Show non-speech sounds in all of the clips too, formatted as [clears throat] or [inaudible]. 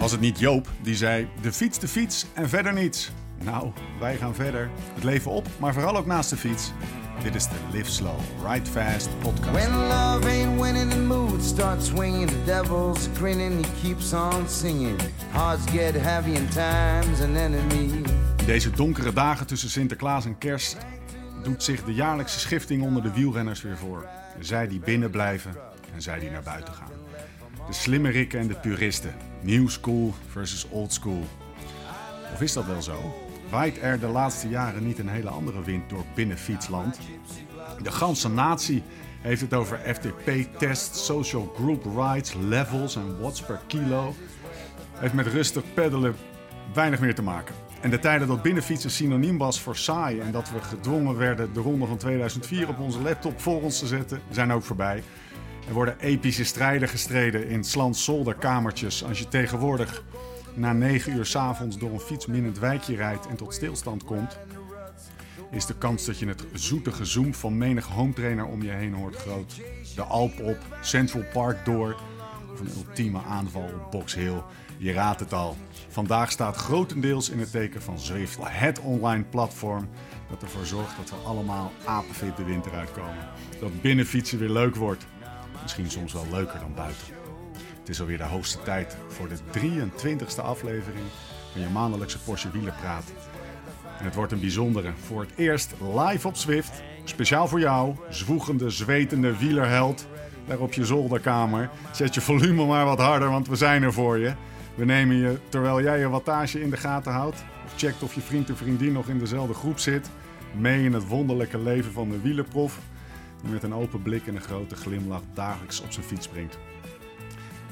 Was het niet Joop die zei: de fiets, de fiets en verder niets? Nou, wij gaan verder. Het leven op, maar vooral ook naast de fiets. Dit is de Live Slow, Ride Fast podcast. When love ain't winning, the mood starts swinging. The devil's grinning, he keeps on singing. Hearts get heavy and time's an enemy. Deze donkere dagen tussen Sinterklaas en Kerst doet zich de jaarlijkse schifting onder de wielrenners weer voor. Zij die binnen blijven en zij die naar buiten gaan. De slimmerikken en de puristen. New school versus old school. Of is dat wel zo? Waait er de laatste jaren niet een hele andere wind door binnenfietsland? De ganse natie heeft het over FTP-tests, social group rides, levels en watts per kilo. Heeft met rustig peddelen weinig meer te maken. En de tijden dat binnenfietsen synoniem was voor saai en dat we gedwongen werden de ronde van 2004 op onze laptop voor ons te zetten, zijn ook voorbij. Er worden epische strijden gestreden in zolderkamertjes als je tegenwoordig na 9 uur s'avonds door een fietsminnend wijkje rijdt en tot stilstand komt, is de kans dat je het zoete gezoem van menig hometrainer om je heen hoort groot. De Alp op, Central Park door, of een ultieme aanval op Box Hill. Je raadt het al. Vandaag staat grotendeels in het teken van Zwift, het online platform dat ervoor zorgt dat we allemaal apenfit de winter uitkomen. Dat binnenfietsen weer leuk wordt. Misschien soms wel leuker dan buiten. Het is alweer de hoogste tijd voor de 23e aflevering van je maandelijkse Porsche Wielerpraat. En het wordt een bijzondere. Voor het eerst live op Zwift. Speciaal voor jou, zwoegende, zwetende wielerheld. Daar op je zolderkamer. Zet je volume maar wat harder, want we zijn er voor je. We nemen je terwijl jij je wattage in de gaten houdt. Of checkt of je vriend of vriendin nog in dezelfde groep zit. Mee in het wonderlijke leven van de wielerprof. Die met een open blik en een grote glimlach dagelijks op zijn fiets springt.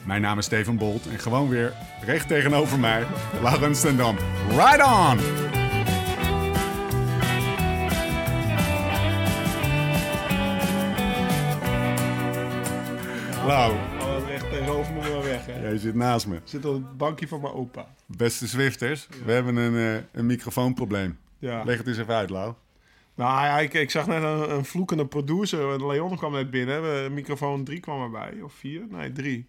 Mijn naam is Steven Bolt en gewoon weer recht tegenover mij, [laughs] Laurens ten Dam. Ride on! Lau, Oh, recht tegenover me maar weg, hè. jij zit naast me. Zit op het bankje van mijn opa. Beste Zwifters, we hebben een, eh, een microfoonprobleem. Ja. Leg het eens even uit, Lau. Nou ja, ik, ik zag net een, een vloekende producer. Leon kwam net binnen. Microfoon 3 kwam erbij. Of 4? Nee, 3.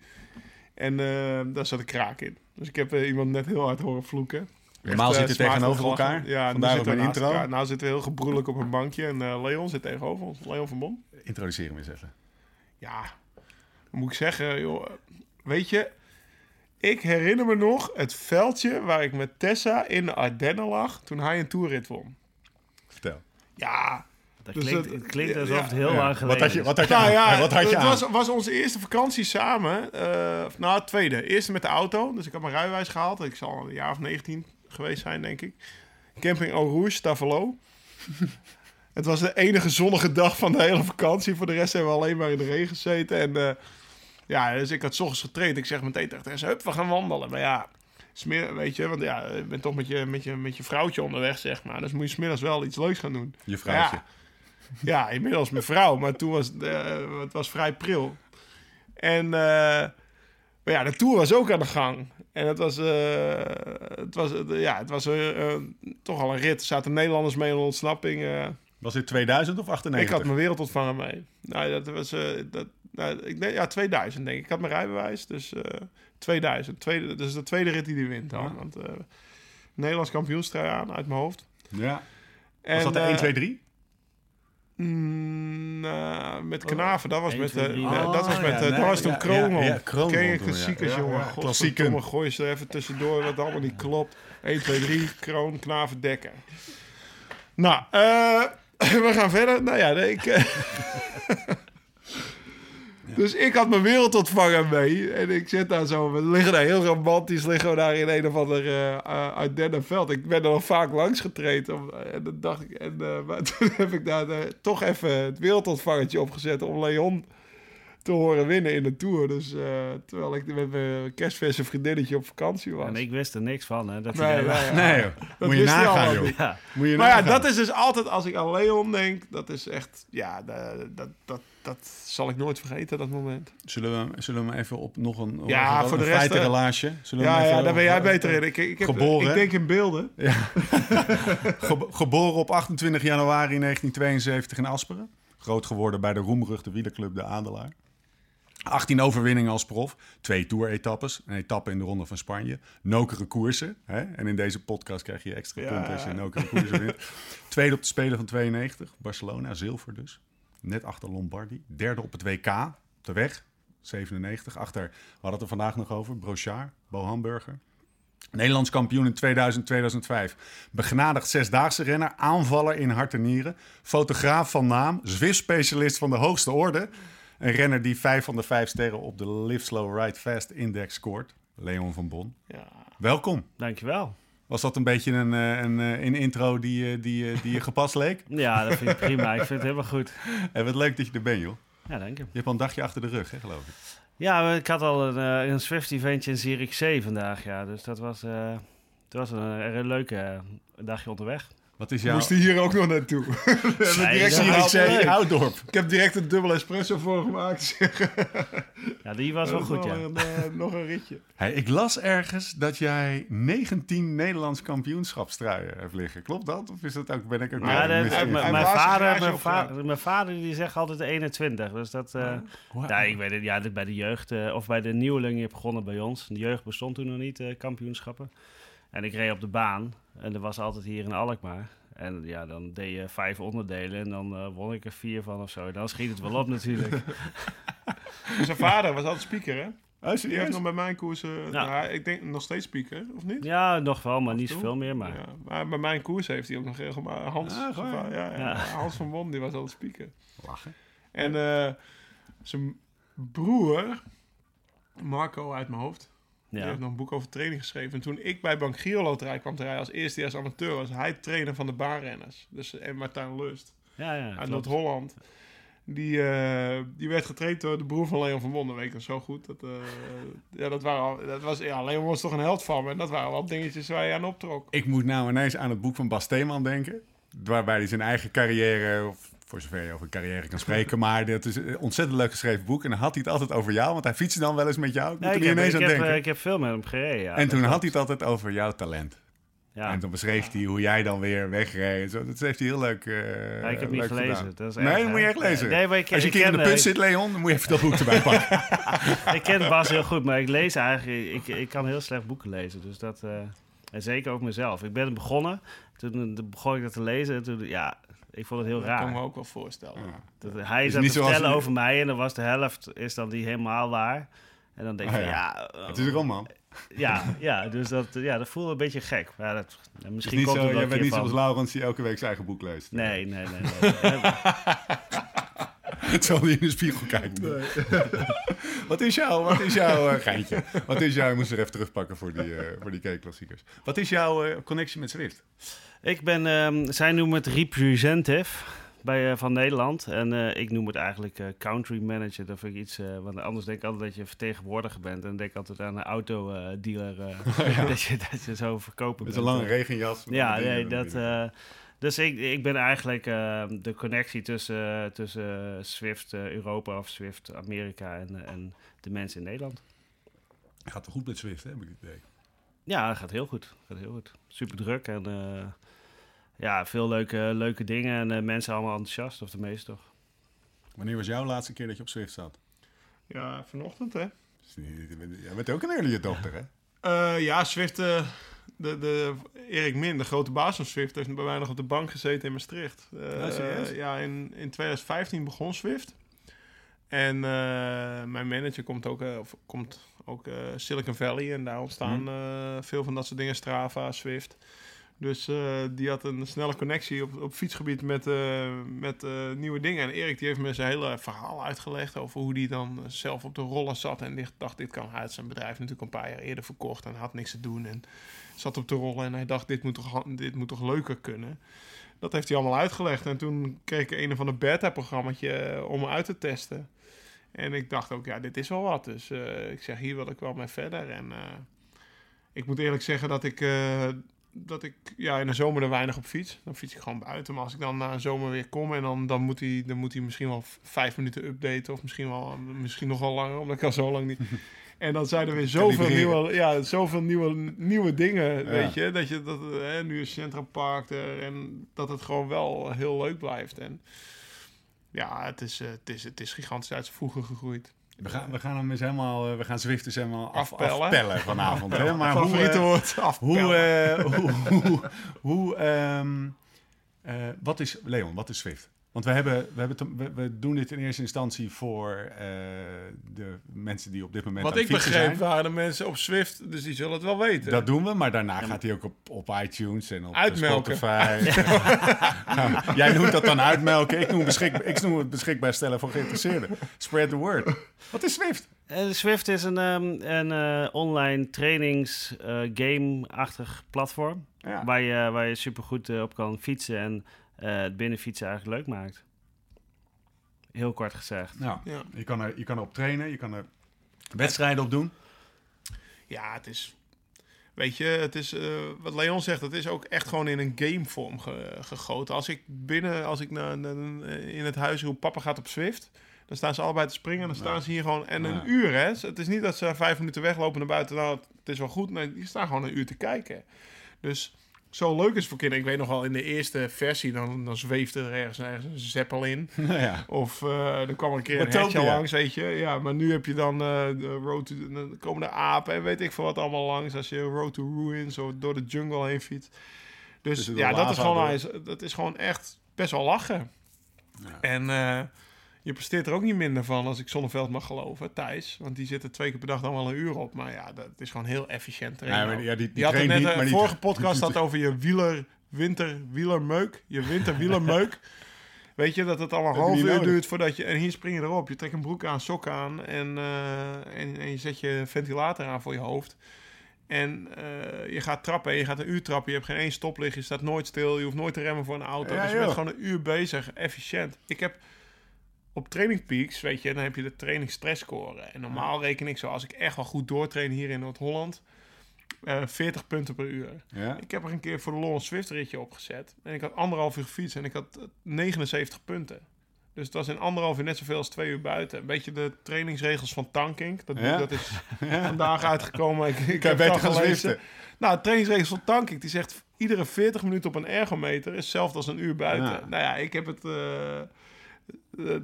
En eh, daar zat een kraak in. Dus ik heb eh, iemand net heel hard horen vloeken. Normaal Echt, eh, zitten we tegenover elkaar. Ja, Vandaar zitten we intro. elkaar. Nou zitten we heel gebroedelijk op een bankje. En eh, Leon zit tegenover ons. Leon van Bon. Introduceer hem eens even. Ja, moet ik zeggen, joh. Weet je, ik herinner me nog het veldje waar ik met Tessa in de Ardennen lag toen hij een toerrit won. Vertel. Ja, Dat Dus klinkt, dat- het klinkt ja, alsof het heel Ja. lang geleden Wat had je, is. wat had je nou aan? ja, wat had je het aan? was, was onze eerste vakantie samen. eh, of nou, tweede. Eerste met de auto. Dus ik had mijn rijbewijs gehaald. Ik zal een jaar of 19 geweest zijn, denk ik. Camping Eau Rouge, Tavelo. [laughs] het was de enige zonnige dag van de hele vakantie. Voor de rest hebben we alleen maar in de regen gezeten. En eh, ja, dus ik had 's ochtends getraind. Ik zeg meteen tegen Tessa, hup, we gaan wandelen. Maar ja, smeer, weet je, want ja, je bent toch met je, met, je, met je vrouwtje onderweg, zeg maar. Dus moet je smiddags wel iets leuks gaan doen. Je vrouwtje. Ja, ja, inmiddels mijn vrouw, maar toen was het, eh, het was vrij pril. En eh, maar ja, de tour was ook aan de gang. En het was, eh, het was, ja, het was toch al een rit. Er zaten Nederlanders mee in ontsnapping. Was dit 2000 of ik 98? had mijn wereldontvanger mee. Nou, dat was, eh, dat, nou, ik denk, ja, 2000 denk ik. Ik had mijn rijbewijs, dus eh 2000. Tweede, dus de tweede rit die die wint dan. Ja. Want eh Nederlands kampioenstrui aan, uit mijn hoofd. Ja. En, Was dat de eh, 1, 2, 3? Mm, nou, met Knaven, dat was 1, met, 2, eh, 3. eh, Oh, dat was met, ja, eh, nee, dat was toen ja, Ken je klassiekers, Ja, jongen? klassieken. Gooi je er even tussendoor wat allemaal niet klopt. 1, 2, 3, Kroon, Knaven, Dekker. Nou, eh, [laughs] we gaan verder. Nou ja, nee, ik... [laughs] eh, Dus ik had mijn wereldontvanger mee. En ik zit daar zo. We liggen daar heel romantisch. Liggen we daar in een of ander uh, Ardennenveld. Ik ben er nog vaak langs getraind. Om, en dan dacht ik. En, uh, [laughs] maar toen heb ik daar uh, toch even het wereldontvangertje opgezet. Om Leon te horen winnen in de tour. Dus uh, terwijl ik met mijn kerstverse vriendinnetje op vakantie was. En ik wist er niks van, hè? Dat Nee, [laughs] nee, Nee, joh. Moet je nagaan, joh. Ja. Moet je Maar ja, dat is dus altijd als ik aan Leon denk. Dat is echt. Ja, dat, dat, dat, dat zal ik nooit vergeten, dat moment. Zullen we, zullen we even op nog een, Ja, een, voor de rest, feitenrelaasje? Zullen Ja, ja, daar ben jij beter in. Ik, ik, heb, Geboren, ik denk in beelden. [laughs] Ge- geboren op 28 januari 1972 in Asperen. Groot geworden bij de roemruchte wielerclub De Adelaar. 18 overwinningen als prof, twee tour-etappes, een etappe in de Ronde van Spanje, nokere koersen. Hè? En in deze podcast krijg je extra Ja. punten als je nokere koersen wint. [laughs] Tweede op de Spelen van 92, Barcelona, zilver dus. Net achter Lombardi. Derde op het WK, op de weg, 97. Achter, we hadden het er vandaag nog over, Brochard, Bo Hamburger. Nederlands kampioen in 2000, 2005. Begenadigd zesdaagse renner, aanvaller in hart en nieren. Fotograaf van naam, Zwift-specialist van de hoogste orde. Een renner die vijf van de vijf sterren op de Live Slow Ride Fast Index scoort. Leon van Bon. Ja. Welkom. Dankjewel. Was dat een beetje een, eh, een, eh, een intro die, eh, die, die je gepast leek? [laughs] Ja, dat vind ik prima. Ik vind het helemaal goed. En wat leuk dat je er bent, joh. Ja, dank je. Je hebt al een dagje achter de rug, hè, geloof ik. Ja, ik had al een, een Swift-eventje in Zierikzee vandaag, ja. Dus dat was, het was een, een leuke dagje onderweg. Wat is jouw... Moest hij hier ook nog naartoe? [laughs] We hebben Nee, direct was haal- leuk. Ouddorp. Ik heb direct een dubbele espresso voor gemaakt. [laughs] Ja, die was wel goed, ja. Nog een, eh, nog een ritje. Hey, ik las ergens dat jij 19 Nederlands kampioenschapstruien hebt liggen. Klopt dat? Of is dat ook, ben ik ook Ja, dat- mijn, vader, mijn, opgeruimd. va- mijn vader die zegt altijd 21. Dus dat... eh, Wow. Ja, ik weet het. Ja, dit bij de jeugd eh, of bij de nieuwelingen heb begonnen bij ons. De jeugd bestond toen nog niet, eh, kampioenschappen. En ik reed op de baan. En er was altijd hier in Alkmaar. En ja, dan deed je vijf onderdelen en dan eh, won ik er vier van of zo. Dan schiet het wel op natuurlijk. [laughs] [laughs] Zijn vader was altijd speaker, hè? Oh, Die heeft nog bij mijn koers... eh, Ja. nou, ik denk nog steeds speaker, of niet? Ja, nog wel, maar niet zoveel meer. Maar Ja, maar bij mijn koers heeft hij ook nog regelmatig... Hans, Ah, gewoon, ja, ja, ja. Hans van Bon, die was altijd speaker. Lachen. En eh, zijn broer, Marco uit mijn hoofd, die heeft nog een boek over training geschreven. En toen ik bij Bank Giro Loterij kwam te rijden als eerstejaars amateur, was hij trainer van de baanrenners. Dus en Martijn Lust ja, ja, uit. Noord-Holland. Die, eh, die werd getraind door de broer van Leon van Bon. Dat weet ik nog zo goed. Dat, eh, ja, dat, waren al, dat was, ja, Leon was toch een held van me. En dat waren wel dingetjes waar je aan optrok. Ik moet nou ineens aan het boek van Bas Steeman denken. Waarbij hij zijn eigen carrière, of voor zover je over carrière kan spreken. [laughs] maar dat is een ontzettend leuk geschreven boek. En dan had hij het altijd over jou, want hij fietste dan wel eens met jou. Ik er ik, heb, ineens ik, aan heb, denken. eh, ik heb veel met hem gereden. Ja, en toen had hij het altijd over jouw talent. Ja. En toen beschreef hij hoe jij dan weer wegreed. dat heeft hij heel leuk uh, Ja, ik heb niet gelezen. Dat is erg, nee, dat moet je echt lezen. Nee, ik, Als je een keer in de put eh, zit, Leon, dan moet je even dat boek [laughs] erbij pakken. ik ken Bas heel goed, maar ik lees eigenlijk... Ik, ik kan heel slecht boeken lezen, dus dat... eh, en zeker ook mezelf. Ik ben begonnen, toen eh, begon ik dat te lezen. En toen, ja, ik vond het heel Dat kan me raar. ook wel voorstellen. Dat, hij is te zoals vertellen je- over mij en dan was de helft is dan die helemaal waar. En dan denk Ah, van, ja. het is een roman. ja, ja, dus dat, ja, dat voelde een beetje gek. Maar ja, dat, Het is misschien niet komt zo, het wel jij een bent niet van. zoals Laurens die elke week zijn eigen boek leest. Nee, nee, nee. nee. [laughs] [laughs] Terwijl hij in de spiegel kijkt. [laughs] wat is jouw, wat is jouw eh, geintje? Wat is jouw, ik moest er even terugpakken voor die, eh voor die klassiekers. Wat is jouw eh, connectie met Zwift? Ik ben, ehm, zij noemen het representative bij, eh, van Nederland. En eh, ik noem het eigenlijk eh, country manager. Dat vind ik iets, eh, want anders denk ik altijd dat je vertegenwoordiger bent. En dan denk ik altijd aan een autodealer. eh [laughs] dat, je, dat je zo verkopen Met bent. een lange regenjas. met Ja, nee, dat... dus ik, ik ben eigenlijk eh, de connectie tussen, tussen Swift eh, Europa of Swift Amerika en, en de mensen in Nederland. Gaat toch goed met Zwift, hè, heb ik het idee. Ja, dat gaat heel goed. Gaat heel goed. Super druk en eh, ja, veel leuke, leuke dingen en eh, mensen allemaal enthousiast, of de meeste toch. Wanneer was jouw laatste keer dat je op Zwift zat? Ja, vanochtend hè. Jij bent ook een early adopter, hè? Eh, ja, Swift, eh, de, de, Erik Min, de grote baas van Swift, heeft bij mij nog op de bank gezeten in Maastricht. Eh, Ja, in, in 2015 begon Swift. En eh, mijn manager komt ook, eh, of komt ook Silicon Valley en daar ontstaan Mhm. veel van dat soort dingen, Strava, Swift. Dus die had een snelle connectie op, op fietsgebied met, met nieuwe dingen. En Erik die heeft me zijn hele verhaal uitgelegd over hoe hij dan zelf op de rollen zat. En dacht, dit kan hij had zijn bedrijf natuurlijk een paar jaar eerder verkocht en had niks te doen. En zat op de rollen en hij dacht, dit moet toch, dit moet toch leuker kunnen. Dat heeft hij allemaal uitgelegd. En toen kreeg ik een of ander beta-programmaatje eh, om uit te testen. En ik dacht ook, ja, dit is wel wat. Dus eh, ik zeg, hier wil ik wel mee verder. En eh, ik moet eerlijk zeggen dat ik, dat ik ja, in de zomer er weinig op fiets. Dan fiets ik gewoon buiten. Maar als ik dan na een zomer weer kom en dan, dan, moet, hij, dan moet hij misschien wel vijf minuten updaten. Of misschien, wel, misschien nog wel langer, omdat ik al zo lang niet... [laughs] En dan zijn er weer zoveel nieuwe, ja, zoveel nieuwe, nieuwe dingen, Ja. weet je. Dat je dat, eh, hè, nu is Central Park er en dat het gewoon wel heel leuk blijft. En ja, het is, eh, het is, het is gigantisch uit zijn voegen gegroeid. We gaan, we gaan hem eens helemaal, eh, we gaan Zwift eens helemaal af, Afpellen. afpellen vanavond. hè? Maar hoe, Favoriete eh, woord, afpellen. hoe, eh, hoe, hoe, hoe, ehm, eh, wat is, Leon, wat is Zwift? Want we, hebben, we, hebben te- we, we doen dit in eerste instantie voor eh, de mensen die op dit moment Wat ik fietsen begreep zijn. waren de mensen op Zwift, dus die zullen het wel weten. Dat doen we, maar daarna gaat hij ook op, op iTunes en op Uitmelken. Spotify. Nou, [laughs] [laughs] jij noemt dat dan uitmelken. Ik noem, beschik, ik noem het beschikbaar stellen voor geïnteresseerden. Spread the word. Wat is Zwift? Eh, Swift is een, ehm, een eh, online trainings eh, game-achtig platform. Ja. Waar je, waar je supergoed op kan fietsen en het binnenfietsen eigenlijk leuk maakt. Heel kort gezegd. Nou, Ja. je, kan er, je kan erop trainen, je kan er wedstrijden op doen. Ja, het is... Weet je, het is, eh, wat Leon zegt, het is ook echt gewoon in een gamevorm ge- gegoten. Als ik binnen, als ik naar, naar- in het huis roep, papa gaat op Zwift... Dan staan ze allebei te springen en dan staan ze hier gewoon... En een uur, hè. Het is niet dat ze vijf minuten weglopen naar buiten. Nou, het is wel goed. Nee, die staan gewoon een uur te kijken. Dus zo leuk is voor kinderen. Ik weet nog wel, in de eerste versie... dan, dan zweefde er ergens, ergens een zeppelin. Nou [laughs] ja. Of eh er kwam een keer een hetje langs, weet je. Ja, maar nu heb je dan eh, de road to... Dan komen de apen en weet ik veel wat allemaal langs... als je Road to Ruins of door de jungle heen fietst. Dus de ja, dat is, gewoon, door. dat is gewoon echt best wel lachen. Ja. En eh, je presteert er ook niet minder van als ik Zonneveld mag geloven, Thijs. Want die zit er twee keer per dag dan wel een uur op. Maar ja, dat is gewoon heel efficiënt trainen. Ja, maar die- ja, die- die je had het traint net, niet, eh, maar vorige podcast die [laughs] had over je wieler, winter, wielermeuk. Je winter, wielermeuk. [laughs] Weet je, dat het al een half uur nodig. duurt voordat je... En hier spring je erop. Je trekt een broek aan, sok aan en, eh, en, en je zet je ventilator aan voor je hoofd. En eh, je gaat trappen en je gaat een uur trappen. Je hebt geen één stoplicht, je staat nooit stil. Je hoeft nooit te remmen voor een auto. Ja, dus je bent gewoon een uur bezig, efficiënt. Ik heb op Training Peaks, weet je, dan heb je de training stress score. En normaal reken ik zo, als ik echt wel goed doortrain hier in Noord-Holland, eh 40 punten per uur. Ja? Ik heb er een keer voor de Lon Swift ritje opgezet. En ik had anderhalf uur gefietst en ik had eh, 79 punten. Dus het was in anderhalf uur net zoveel als twee uur buiten. Een beetje de trainingsregels van Tankink. Dat, Ja? dat is [laughs] [laughs] vandaag uitgekomen. Ik, ik heb beter gaan zwiften. Nou, de trainingsregels van Tankink, die zegt... iedere 40 minuten op een ergometer is hetzelfde als een uur buiten. Nou ja, ik heb het... eh,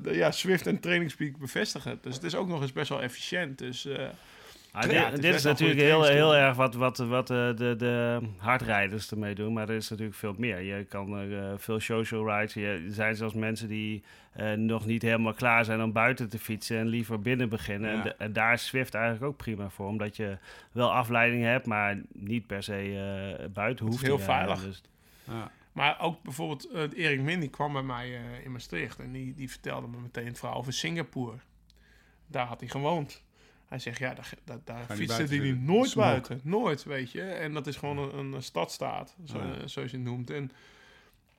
ja, Swift en Trainingspeak bevestigen. Dus het is ook nog eens best wel efficiënt. Dus eh, Ah, Ja, dit, het is dit is natuurlijk heel, heel erg wat, wat, wat eh, de, de hardrijders ermee doen. Maar er is natuurlijk veel meer. Je kan eh, veel social rides. Je, er zijn zelfs mensen die eh, nog niet helemaal klaar zijn om buiten te fietsen en liever binnen beginnen. En, Ja. de- en daar is Swift eigenlijk ook prima voor. Omdat je wel afleiding hebt, maar niet per se eh, buiten is hoeft heel te rijden. veilig. Dus, Ja. Maar ook bijvoorbeeld eh, Erik Min, die kwam bij mij eh, in Maastricht. En die, die vertelde me meteen het verhaal over Singapore. Daar had hij gewoond. Hij zegt, ja, daar, daar, daar fietste hij zitten? nooit buiten. Nooit, weet je. En dat is gewoon een, een stadstaat, zo, Ja. eh, zoals je het noemt. En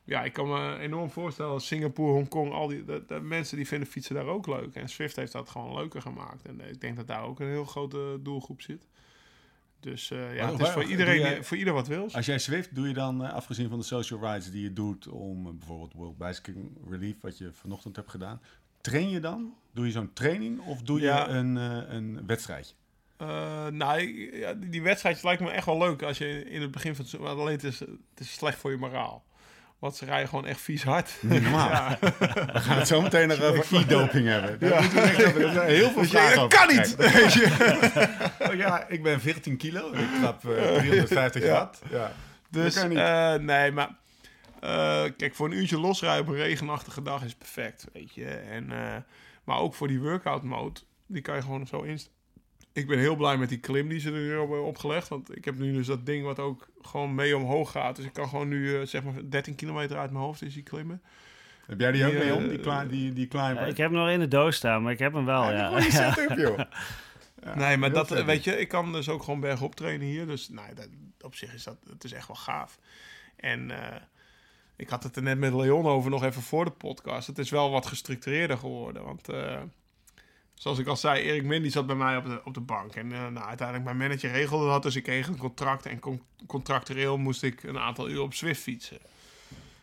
ja, ik kan me enorm voorstellen, Singapore, Hongkong, al die dat, dat mensen die vinden fietsen daar ook leuk. En Swift heeft dat gewoon leuker gemaakt. En ik denk dat daar ook een heel grote doelgroep zit. Dus eh, ja, het is voor iedereen, jij- voor ieder wat wil. Als jij Zwift, doe je dan, eh, afgezien van de social rides die je doet om eh, bijvoorbeeld World Bicycling Relief, wat je vanochtend hebt gedaan, train je dan? Doe je zo'n training of doe Ja. je een, een wedstrijdje? Nou, die, die wedstrijdjes lijkt me echt wel leuk als je in het begin van het. Alleen het is, het is slecht voor je moraal. Want ze rijden gewoon echt vies hard. Niet normaal. [laughs] Ja. We gaan het zo meteen nog over e-doping hebben. Daar over- heel veel vragen dat kan niet! gekregen. Weet je. Oh ja, ik ben 14 kilo en ik trap eh, 350 Ja. watt. Ja. Dus, Dat kan niet. eh, nee, maar... eh, kijk, voor een uurtje losrijden op een regenachtige dag is perfect, weet je. En, eh, maar ook voor die workout mode, die kan je gewoon zo instellen. Ik ben heel blij met die klim die ze er nu hebben opgelegd. Want ik heb nu dus dat ding wat ook gewoon mee omhoog gaat. Dus ik kan gewoon nu, eh, zeg maar, 13 kilometer uit mijn hoofd is die klimmen. Heb jij die ook die, mee eh, om, die, cli- die, die climber? Ja, ik heb hem nog in de doos staan, maar ik heb hem wel, Ja, ja. die setup, [laughs] joh. Ja, nee, maar dat, eh, weet je, ik kan dus ook gewoon bergop trainen hier. Dus nou, dat, op zich is dat, het is echt wel gaaf. En eh, ik had het er net met Leon over nog even voor de podcast. Het is wel wat gestructureerder geworden. Want eh, zoals ik al zei, Erik Mindy zat bij mij op de, op de bank. En eh, nou, uiteindelijk mijn manager regelde dat. Dus ik kreeg een contract. En con- contractueel moest ik een aantal uur op Zwift fietsen.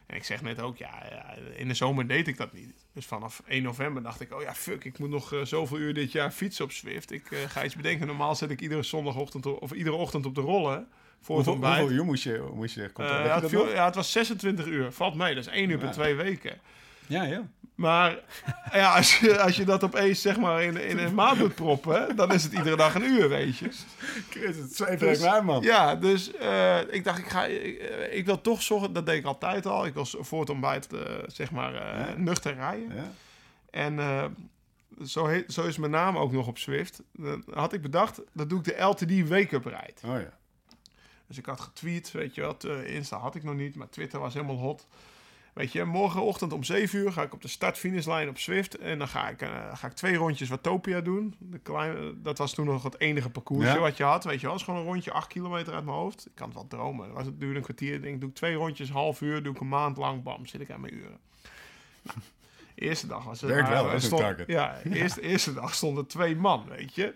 En ik zeg net ook, ja, ja, in de zomer deed ik dat niet. Dus vanaf 1 november dacht ik, oh ja, fuck, ik moet nog eh, zoveel uur dit jaar fietsen op Zwift. Ik eh, ga iets bedenken. Normaal zet ik iedere zondagochtend of iedere ochtend op de rollen voor Hoeveel, hoeveel uur moest je, moest je ja, het viel- ja, het was 26 uur. Valt mee, dat is 1 uur per Ja. twee weken. Ja, ja. Maar ja, als je, als je dat opeens zeg maar in, in een maand moet proppen, dan is het iedere dag een uur, weet je. Chris, het zweet Dus- man. Ja, dus eh, ik dacht, ik, ga, ik, eh, ik wil toch zorgen, dat deed ik altijd al. Ik was voor het ontbijt, eh, zeg maar, Ja. nuchter rijden. Ja. En zo, heet, zo is mijn naam ook nog op Swift. Dan had ik bedacht, dat doe ik de LTD Wake-up ride. Oh ja. Dus ik had getweet, weet je wat, Insta had ik nog niet, maar Twitter was helemaal hot. Weet je, morgenochtend om 7 uur ga ik op de start-finishlijn op Swift. En dan ga ik, eh, ga ik twee rondjes Watopia doen. De kleine, dat was toen nog het enige parcoursje Ja. wat je had. Weet je wel, is gewoon een rondje 8 kilometer uit mijn hoofd. Ik kan het wel dromen. Dat was het duurde een kwartier. Ik denk, doe ik twee rondjes, half uur, doe ik een maand lang. Bam, zit ik aan mijn uren. Nou, eerste dag was het... Werkt wel, hè, stond- target. Ja, [laughs] eerste, eerste dag stonden twee man, weet je.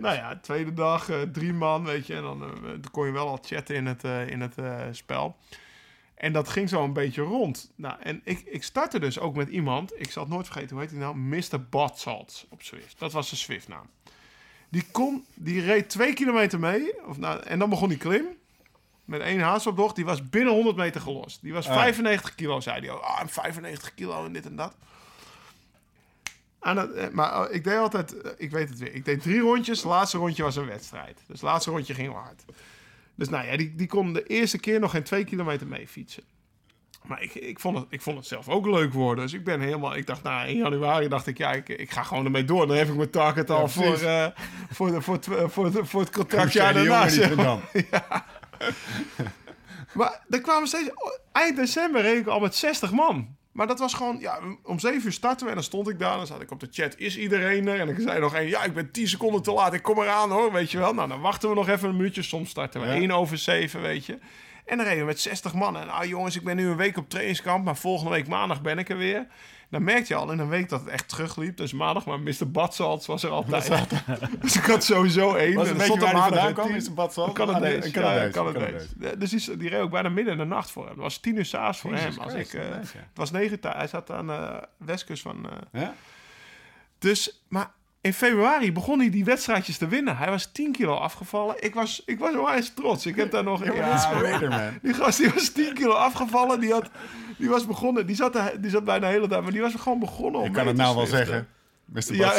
Nou ja, tweede dag eh, drie man, weet je. En dan, eh, dan kon je wel al chatten in het, in het spel. En dat ging zo een beetje rond. Nou, en ik, ik startte dus ook met iemand. Ik zal het nooit vergeten, hoe heet hij nou? Mr. Botsalt op Swift. Dat was zijn Swift-naam. Die, kon, die reed twee kilometer mee. Of nou, en dan begon die klim. Met één haastoptocht. Die was binnen 100 meter gelost. Die was Ah. 95 kilo, zei hij. ook. Ah, 95 kilo en dit en dat. Aan het, eh, maar eh, ik deed altijd, eh, ik weet het weer, ik deed drie rondjes. Het laatste rondje was een wedstrijd. Dus het laatste rondje ging hard. Dus nou ja, die, die kon de eerste keer nog geen twee kilometer mee fietsen. Maar ik, ik, vond het, ik vond het zelf ook leuk worden. Dus ik ben helemaal, ik dacht, nou in januari dacht ik, ja, ik, ik ga gewoon ermee door. Dan heb ik mijn target al voor, eh, voor, de, voor, het, eh, voor, de, voor het contractjaar daarna. [laughs] Maar er kwamen steeds... Eind december reed ik al met 60 man. Maar dat was gewoon... Ja, om 7 uur starten we en dan stond ik daar. Dan zat ik op de chat. Is iedereen er? En ik zei nog één... Ja, ik ben 10 seconden te laat. Ik kom eraan hoor, weet je wel. Nou, dan wachten we nog even een minuutje. Soms starten we Ja. 1 over 7, weet je. En dan reden we met 60 man. En ah jongens, ik ben nu een week op trainingskamp. Maar volgende week maandag ben ik er weer. Dan merkte je al in een week dat het echt terugliep. Dus maandag, maar Mr. Badsalts was er altijd. [laughs] [laughs] dus ik had sowieso één. Was En het een beetje waar vandaan een kwam? team. Is het Badsal? Een Canadees. Een Ja, Canadees. Canadees. Dus die, die reed ook bijna midden in de nacht voor hem. Het was tien uur s'avonds voor hem. Als ik, eh. Het was negen uur. Hij zat aan de westkust van... eh, Ja? dus, maar in februari begon hij die wedstrijdjes te winnen. Hij was 10 kilo afgevallen. Ik was, ik was onwijs trots. Ik heb daar nog... Ja, man. Die gast die was 10 kilo afgevallen. Die, had, die was begonnen. Die zat, die zat bijna de hele tijd. Maar die was gewoon begonnen om Ik kan het nou wel zeggen. Mr. Ja, [laughs]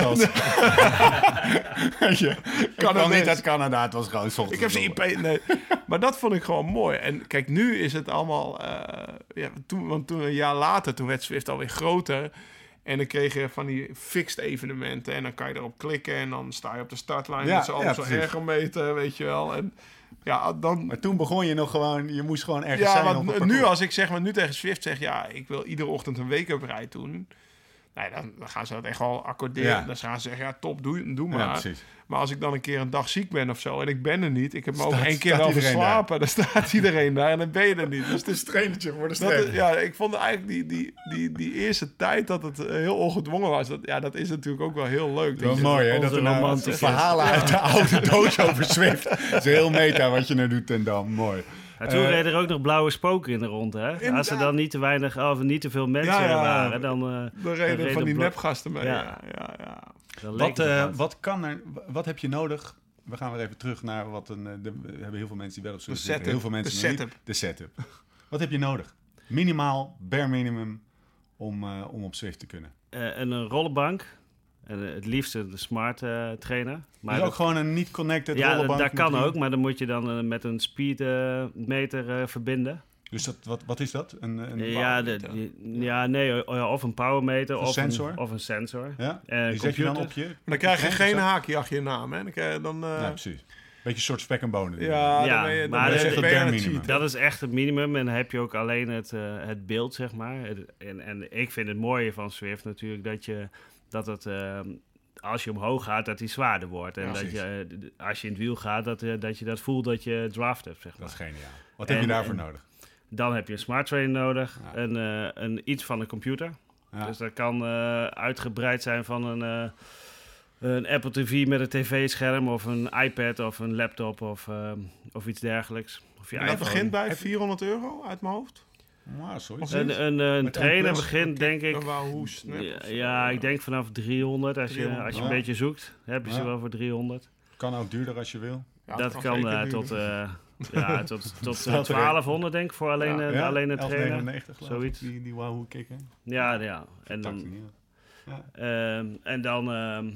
ik kwam Canadees. niet uit Canada, het was gewoon ochtends Ik heb ze. IP. Nee. maar dat vond ik gewoon mooi. En kijk, nu is het allemaal. eh, ja, toen, want toen een jaar later, toen werd Swift alweer groter. En dan kreeg je van die fixed evenementen. En dan kan je erop klikken. En dan sta je op de startlijn. Ja, met z'n allen ja, precies. ergometer, weet je wel. En ja, dan. Maar toen begon je nog gewoon, je moest gewoon ergens Ja, zijn het nu als ik zeg maar nu tegen Swift zeg, ja, ik wil iedere ochtend een wake-up ride doen. Nee, dan, dan gaan ze dat echt wel accorderen. Ja. Dan gaan ze zeggen, ja, top, doe, doe maar. Ja. Maar als ik dan een keer een dag ziek ben of zo en ik ben er niet, ik heb me ook één keer wel verslapen, dan staat iedereen daar en dan ben je er niet. [laughs] Dus het Het is, is trainertje voor de dat, is- ja, ik vond eigenlijk die, die, die, die eerste tijd dat het eh, heel ongedwongen was, dat, ja, dat is natuurlijk ook wel heel leuk. Wel Dat je- mooi, hè? Dat er nou verhalen uit de oude doos over Swift. Het is heel meta wat je nu doet en dan. Mooi. Ja, toen Eh, reden er ook nog blauwe spoken in de rond, hè? Als er dan niet te weinig, of niet te veel mensen Ja, ja. waren, dan, eh, De reden van die nepgasten mee. Ja. Ja. Ja, Wat, eh, wat. kan er, wat heb je nodig? We gaan weer even terug naar wat een. de- we hebben heel veel mensen die wel op zitten, setup. Heel veel mensen De nog niet. setup. De setup. Wat heb je nodig? Minimaal, bare minimum, om, eh, om op Swift te kunnen. Eh, en een rollenbank. En eh, het liefst een smart eh, trainer. Maar dat- ook gewoon een niet connected ja, dat, rollenbank dat kan ook, maar dan moet je dan eh, met een speedmeter eh verbinden. Dus dat, wat, wat is dat? Een, een ja, de, ja, nee, o- ja, of een powermeter Een of sensor? Een, of een sensor. ja? Eh, die zet je dan op je. Dan krijg je geen zo? haakje achter je naam, hè? Dan, krijg je dan, eh, Ja, precies. Beetje een soort spek en bonen. ja, Ja, dan ben je, dan maar dat is echt. Dat is echt het minimum. En dan heb je ook alleen het, eh, het beeld, zeg maar. Het- En, en ik vind het mooie van Swift natuurlijk dat, je, dat het, eh, als je omhoog gaat, dat hij zwaarder wordt. En Ja, dat je, eh, als je in het wiel gaat, dat, eh, dat je dat voelt dat je draft hebt, zeg Dat maar. is geniaal. Wat heb je En- daarvoor en- nodig? Dan heb je een smart train nodig, Ja. een, eh, een, iets van een computer. Ja. Dus dat kan eh, uitgebreid zijn van een, eh, een Apple TV met een tv-scherm of een iPad of een laptop of, eh, of iets dergelijks. Of je En dat iPhone. begint bij 400 euro uit mijn hoofd. Een, een, een trainer begint denk ik... Hoe snap Ja, ja, ik denk vanaf 300. Als je, 300, als je ja. een beetje zoekt, heb je ze wel voor 300. Kan ook duurder als je wil. Ja, dat kan eh, duurder. tot, eh, [laughs] Ja, tot, tot eh, Staat er 1200 denk ik voor alleen, Ja, eh, Ja, alleen het trainen. 11,99 geloof Zoiets. ik, Die, die Wahoo kicken. Ja, ja. En dan, ehm, en dan, ehm,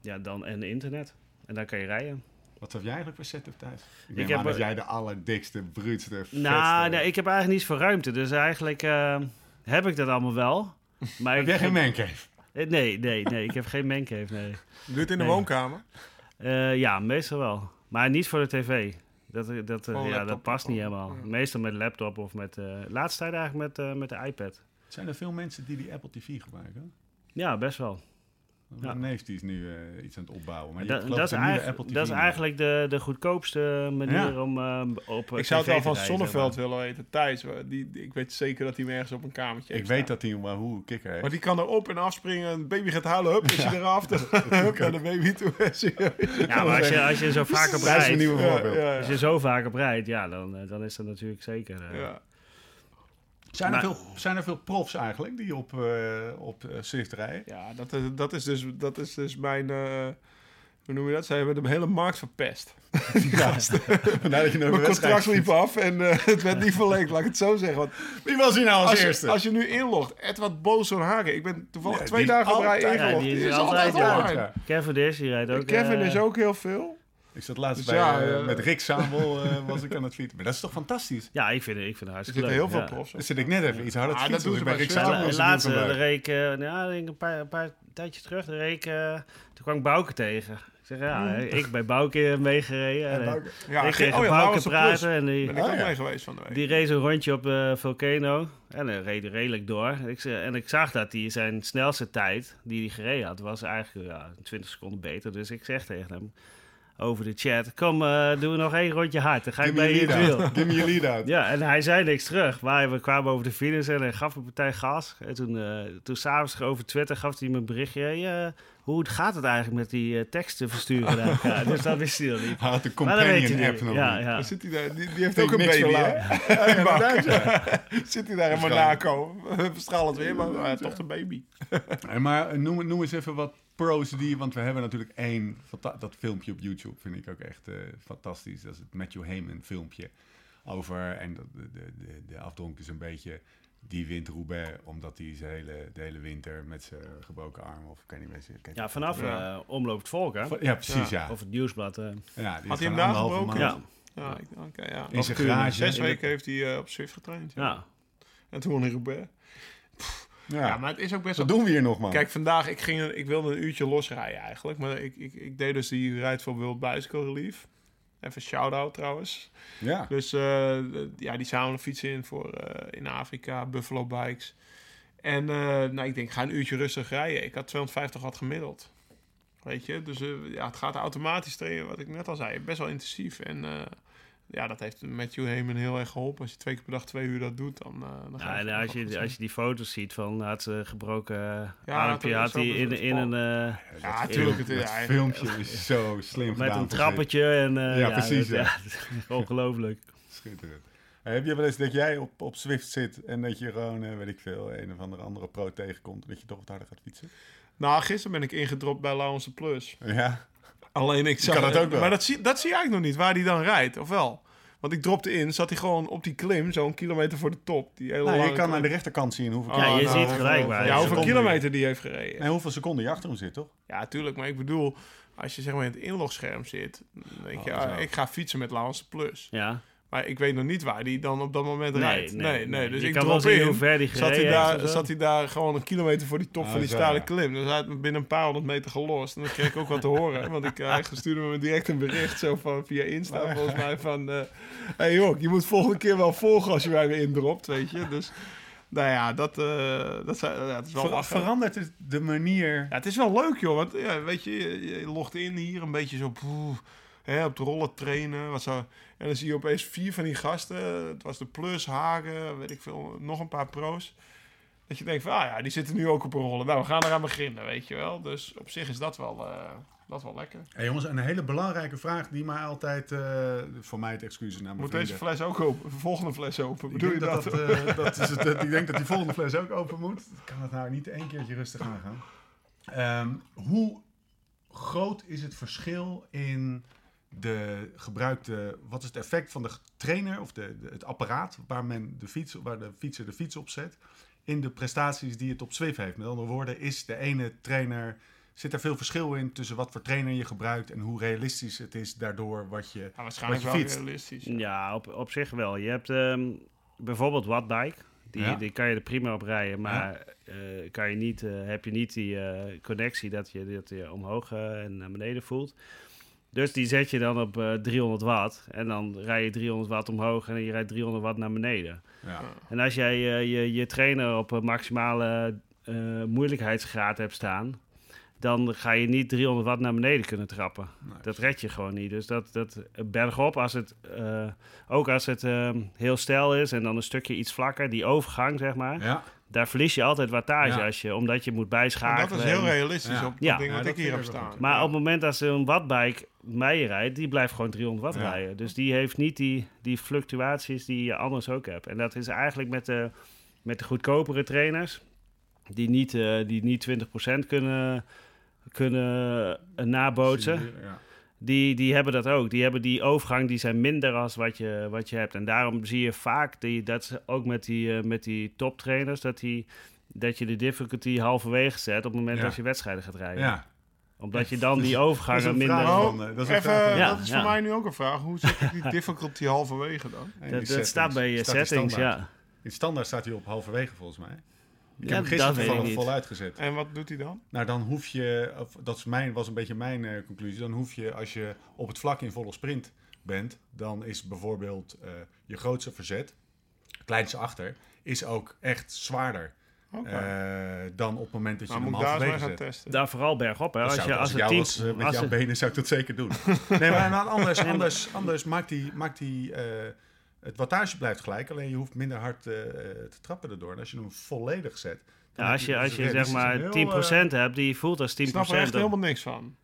ja, dan en internet. En dan kan je rijden. Wat heb jij eigenlijk voor setup thuis? Ik heb aan dat er- jij de allerdikste, bruutste, vetste... Nou, nee, ik heb eigenlijk niets voor ruimte. Dus eigenlijk ehm, heb ik dat allemaal wel. [laughs] Maar Heb ik, jij geen mancave? Eh, Nee, nee, nee. Ik heb geen mancave, nee. [laughs] Doe het in de Nee. woonkamer. Eh, ja, meestal wel. Maar niet voor de tv. Dat, dat, eh, Gewoon ja, laptop dat past niet helemaal. ja. Meestal met laptop of met... eh laatste tijd eigenlijk met, eh, met de iPad. Zijn er veel mensen die die Apple TV gebruiken? Ja, best wel. Mijn Ja. neef die is nu eh, iets aan het opbouwen. Maar je Da- dat, is eigenlijk, dat is eigenlijk de, de goedkoopste manier Ja. om eh, op eh, Ik zou het wel van Zonneveld willen weten. Thijs, die, die- ik weet zeker dat hij ergens op een kamertje Ik weet dat hij een Wahoo kikker heeft. Maar die kan er op en afspringen. Een baby gaat huilen. Hup, is hij eraf. [laughs] Dan hup, naar de baby toe. Ja, maar als je, als je zo vaak op Dat is een rijdt... Als je zo vaak op rijdt, ja, dan, dan is dat natuurlijk zeker... Ja. Zijn, er Maar- veel, zijn er veel profs eigenlijk die op, eh op eh, Swift rijden? Ja, dat is, dat is, dus, dat is dus mijn... eh, hoe noem je dat? Zij hebben de hele markt verpest. [laughs] Ja. [laughs] Vandaar dat je nog Mijn contract liep af en [laughs] het werd niet verlengd, laat ik het zo zeggen. Want Wie was hij nou als, als, eerste? je, als je nu inlogt, Edward Bozo'n Hagen. Ik ben toevallig Ja, twee die dagen op rij ingelogd. Ja, die is Die is altijd, altijd ja. online. Ja. Kevin Dish, die rijdt ook... Kevin is ook heel veel. Ik zat laatst Dus bij, ja, eh, eh, met Rick Sabel eh, was ik aan het fietsen. Maar dat is toch fantastisch? Ja, ik vind, het- ik vind het Er hartstikke zitten leuk. heel veel ja. profs zit ik net even iets harder te Ah, dat fietsen. doen ze ik bij Rick ik van bij. reek, ja, ik denk een paar, een paar tijdje terug, de reek, toen kwam ik Bouke tegen. Ik zeg, ja, ik bij Bouke meegereden. En, Ja, ik oh ja, Bouke praten en die, Ben ik ook mee geweest van de week. die reed een rondje op de Volcano. En dan reed hij redelijk door. Ik, ze- en ik zag dat hij zijn snelste tijd, die hij gereden had, was eigenlijk ja, 20 seconden beter. Dus ik zeg tegen hem over de chat, kom, eh doen we nog één rondje hard. Dan ga ik Give me bij je het out. Give me your lead out. [laughs] Ja, en hij zei niks terug. Maar we kwamen over de finish en hij gaf een partij gas. En toen, eh toen s'avonds over Twitter gaf hij me een berichtje. Hey, eh, hoe gaat het eigenlijk met die eh, teksten versturen naar elkaar? [laughs] dus dat wist hij nog niet. Hij had de Maar dat weet je companion niet. app nog ja, niet. ja. Dan zit hij daar, die, die heeft ook ik een baby, hè? [laughs] Ja, inderdaad, ja. Zit hij daar in Monaco. Verstraalend weer, maar toch de baby. Hey, maar noem, noem eens even wat pros die... Want we hebben natuurlijk één... Dat filmpje op YouTube vind ik ook echt eh, fantastisch. Dat is het Matthew Heyman filmpje. Over... En dat- de, de, de, de afdronk is een beetje... Die wint Roubaix omdat hij zijn hele, de hele winter met zijn gebroken arm... Of ik weet niet meer... ja, vanaf Ja. eh, Omloop het Volk, hè? Ja, precies, ja. Of het Nieuwsblad. eh. ja die Had hij hem daar gebroken? Ja. Ja, ja. In zijn garage. Zes weken heeft hij eh, op Zwift getraind. Ja. ja. En toen won hij Roubaix. Ja, Ja, maar het is ook best wel... Wat doen we hier nog, man? Kijk, vandaag, ik, ging, ik wilde een uurtje losrijden eigenlijk. Maar ik, ik, ik deed dus die rijd voor World Bicycle Relief. Even shout-out trouwens. Ja. Dus eh, ja, die zamelen fietsen in voor eh, in Afrika, Buffalo Bikes. En eh, nou, ik denk, ga een uurtje rustig rijden. Ik had 250 watt gemiddeld. Weet je, dus ja, het gaat automatisch trainen, wat ik net al zei. Best wel intensief. En ja, dat heeft Matthew Heyman heel erg geholpen. Als je twee keer per dag twee uur dat doet, dan, eh dan Ja, en wel als je, als je die foto's ziet van had ze gebroken uh, Ja, armpje, had hij in, een in een, eh, Ja, dat tuurlijk, film- het- ja, filmpje is zo slim met gedaan. een trappetje en eh, Ja, precies, dat- ongelooflijk. Schitterend. Heb je wel eens dat jij op, op Swift zit en dat je gewoon, eh, weet ik veel, een of andere andere pro tegenkomt en dat je toch wat harder gaat fietsen? Nou, gisteren ben ik ingedropt bij Laurens Plus. Ja. Alleen ik zag... kan dat ook wel. Maar dat zie, dat zie je eigenlijk nog niet, waar hij dan rijdt, of wel? Want ik dropte in, zat hij gewoon op die klim, zo'n kilometer voor de top. Die hele Nou, je kan aan de rechterkant zien hoeveel, Oh, Ja, je ziet gelijk waar. Ja, hoeveel kilometer die heeft gereden. en hoeveel seconden je achter hem zit, toch? Ja, tuurlijk. Maar ik bedoel, als je zeg maar in het inlogscherm zit, dan denk je, Oh, ah, ik ga fietsen met Laurens Plus. Ja, Maar ik weet nog niet waar die dan op dat moment nee, rijdt. nee, nee. Dus je ik kan wel zien hoe ver die Zat hij, daar, zat hij daar gewoon een kilometer voor die top Ah, van die stalen ja. klim. Dus hij had me binnen een paar honderd meter gelost. En dan kreeg ik ook wat te horen. Want ik, hij stuurde me direct een bericht zo van, via Insta volgens mij van... eh hey joh, je moet volgende keer wel volgen als je mij weer indropt, weet je. Dus nou ja, dat, eh, dat, zijn- ja, het is wel Ver- lachen. verandert het de manier... Ja, het is wel leuk, joh. Want ja, weet je, je, je logt in hier een beetje zo poeh, hè, op de rollen trainen. Wat zo. En dan zie je opeens vier van die gasten. Het was de Plus, Hagen, weet ik veel, nog een paar pro's. Dat je denkt van, ah ja, die zitten nu ook op een rollen. Nou, we gaan eraan beginnen, weet je wel. Dus op zich is dat wel, eh, dat wel lekker. Hey, jongens, een hele belangrijke vraag die mij altijd... eh, voor mij het excuus naar mijn Moet vrienden. deze fles ook open? De volgende fles open? Bedoel je dat? dat, dat, eh, [laughs] dat is het, ik denk dat die volgende fles ook open moet. Kan het nou niet één keertje rustig aangaan? Ehm hoe groot is het verschil in de gebruikte, wat is het effect van de trainer of de, de- het apparaat waar men de fiets, waar de fietser de fiets op zet, in de prestaties die het op Zwift heeft. Met andere woorden, is de ene trainer, zit er veel verschil in tussen wat voor trainer je gebruikt en hoe realistisch het is daardoor wat je, Ja, waarschijnlijk wat wel je fietst. realistisch. Ja, op, op zich wel. Je hebt ehm, bijvoorbeeld Wattbike. Die, Ja. die kan je er prima op rijden, maar eh, kan je niet, eh, heb je niet die eh, connectie dat je, dat je omhoog en naar beneden voelt. Dus die zet je dan op eh, 300 watt en dan rij je 300 watt omhoog en je rijdt 300 watt naar beneden. Ja. En als jij eh, je, je trainer op een maximale eh, moeilijkheidsgraad hebt staan, dan ga je niet 300 watt naar beneden kunnen trappen. Dat red je gewoon niet. Dus dat, dat bergop, als het, eh, ook als het eh, heel stijl is en dan een stukje iets vlakker, die overgang zeg maar, Ja, daar verlies je altijd wattage Ja. als je, omdat je moet bijschakelen. dat is heel realistisch Ja. op dat Ja. ding Ja, wat dat ik hier heb staan. Maar Ja. op het moment dat een wattbike mee rijdt, die blijft gewoon 300 watt Ja. rijden. Dus die heeft niet die, die fluctuaties die je anders ook hebt. En dat is eigenlijk met de, met de goedkopere trainers, die niet, eh, die niet 20% kunnen, kunnen eh, nabootsen. Ja. Die, die hebben dat ook. Die hebben die overgang, die zijn minder als wat je, wat je hebt. En daarom zie je vaak, die, dat ze ook met die, eh, met die toptrainers, dat, die, dat je de difficulty halverwege zet op het moment Ja. dat je wedstrijden gaat rijden. ja. Omdat je dan die [laughs] overgangen minder... vraag. Oh, eh, dat is een even, vraag van- Ja, dat is ja. voor mij nu ook een vraag. Hoe zet ik die [laughs] difficulty halverwege dan? Dat, dat settings. staat bij je Staat die settings, ja. In standaard staat hij op halverwege volgens mij. Ik Ja, heb hem gisteren dat weet ik toevallig niet. vol uitgezet. En wat doet hij dan? Nou, dan hoef je, of dat is mijn, was een beetje mijn eh, conclusie, dan hoef je als je op het vlak in volle sprint bent, dan is bijvoorbeeld eh, je grootste verzet, kleinste achter, is ook echt zwaarder Eh, dan op het moment dat je hem daar halverwege gaan zet. testen? Daar vooral bergop, hè. Als zou- je, als als ik het jou team... was, eh, met als jouw het- benen zou ik dat zeker doen. [laughs] nee, maar nou, anders, anders, anders maakt die, maakt die eh, het wattage blijft gelijk, alleen je hoeft minder hard eh, te trappen erdoor. En als je hem volledig zet, dan ja, als je, dus als je zeg maar een 10% heel, eh, hebt, die voelt als 10%. Ik snap er echt helemaal niks van.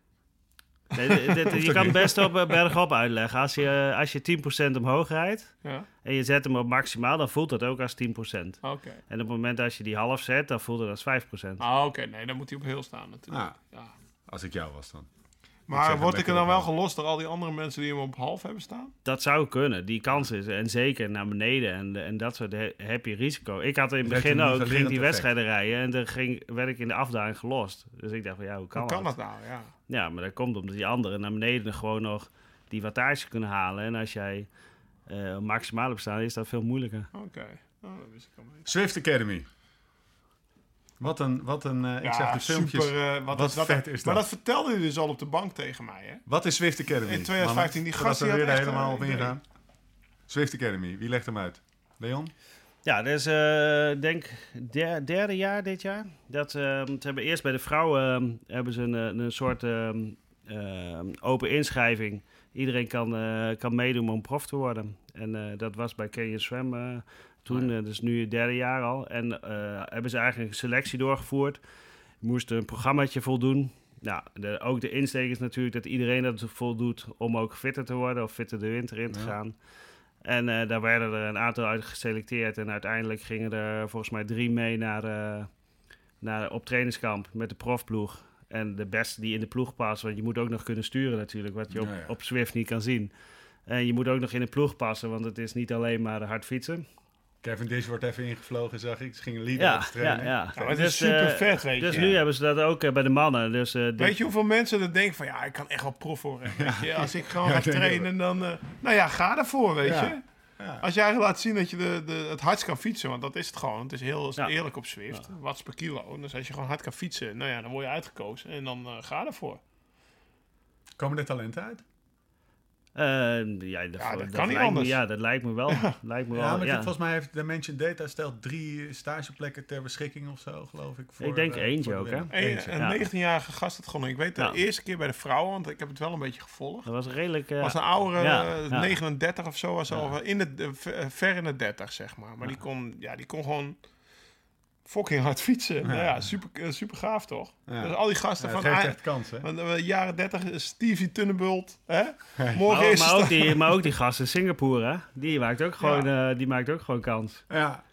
Nee, dit- dit- [laughs] je kan het best op bergop uitleggen. Als je, als je 10% omhoog rijdt Ja, en je zet hem op maximaal, dan voelt dat ook als 10%. oké. En op het moment dat je die half zet, dan voelt het als 5%. Ah, oké. Nee, dan moet hij op heel staan natuurlijk. Ah, Ja. als ik jou was dan. Maar word ik er dan wel gelost door al die andere mensen die hem op half hebben staan? Dat zou kunnen, die kans is. En zeker naar beneden en, en dat soort he- heb je risico. Ik had in het begin ook, ging die wedstrijden rijden en dan ging, werd ik in de afdaling gelost. Dus ik dacht van ja, hoe kan, Hoe kan dat? dat nou? Ja. Ja, maar dat komt omdat die anderen naar beneden gewoon nog die wattage kunnen halen. En als jij eh maximaal op staan, is dat veel moeilijker. Oké. Oh, dat wist ik al niet. Swift Academy. Wat een, wat een eh, ik zeg de filmpjes. super. eh, wat, wat is dat? vet is Maar dat? dat vertelde hij dus al op de bank tegen mij, hè? Wat is Swift Academy? In 2015, die gast die had weer echt, helemaal op ingaan. Swift Academy, wie legt hem uit? Leon? Ja, dat is eh denk der, derde jaar dit jaar. Dat, ze hebben eerst bij de vrouwen ehm, hebben ze een, eh, een soort ehm, open inschrijving. Iedereen kan, eh, kan meedoen om prof te worden. En dat was bij Canyon Swam toen, Oh eh, dus nu het derde jaar al. En hebben ze eigenlijk een selectie doorgevoerd. Je moest een programmaatje voldoen. Nou, de, ook de insteek is natuurlijk dat iedereen dat voldoet om ook fitter te worden of fitter de winter in te Ja. gaan. En eh, daar werden er een aantal uit geselecteerd. En uiteindelijk gingen er volgens mij drie mee naar, eh, naar, op trainingskamp met de profploeg. En de beste die in de ploeg passen. Want je moet ook nog kunnen sturen natuurlijk, wat je op, Ja, ja. op Swift niet kan zien. En je moet ook nog in de ploeg passen, want het is niet alleen maar hard fietsen. Kevin Dish wordt even ingevlogen, zag ik. Ze gingen leader Ja, ja, training. ja. Ja, maar het Dus, is super eh, vet, weet Dus je. nu hebben ze dat ook eh, bij de mannen. Dus, eh, dit- Weet je hoeveel mensen er denken van ja, ik kan echt wel prof worden. Weet je? Als ik gewoon Ja, ga trainen, dan. eh, nou ja, ga ervoor, weet Ja. je. Ja. Als jij laat zien dat je de, de, het hardst kan fietsen, want dat is het gewoon. Het is heel Ja. eerlijk op Zwift. Watts per kilo. Dus als je gewoon hard kan fietsen, nou ja, dan word je uitgekozen. En dan eh, ga ervoor. Komen er talenten uit? Eh, ja, dat, Ja, dat dat kan niet lijkt anders. Me, ja, dat lijkt me wel. [laughs] Lijkt me Ja, wel maar ja. volgens mij heeft Dimension Data stelt drie stageplekken ter beschikking of zo, geloof ik. Voor, Ik denk eh, eentje de ook, hè? Een, Eentje. een ja. 19-jarige gast had gewonnen. Ik weet de Ja. eerste keer bij de vrouwen, want ik heb het wel een beetje gevolgd. Dat was redelijk... eh, was een oude, ja, eh, ja. 39 of zo, was Ja. al in de, ver in de 30, zeg maar. Maar die, kon, ja, die kon gewoon fucking hard fietsen. Nou ja, super, eh, super gaaf toch? Ja. Dus al die gasten Ja, het van geeft echt kans, hè? van de jaren 30, Stevie Tunnebult. Hè? Maar, Morgen is maar, ook [laughs] die, maar ook die gast in Singapore, hè? Die maakt ook gewoon, eh, die maakt ook gewoon kans. Ja.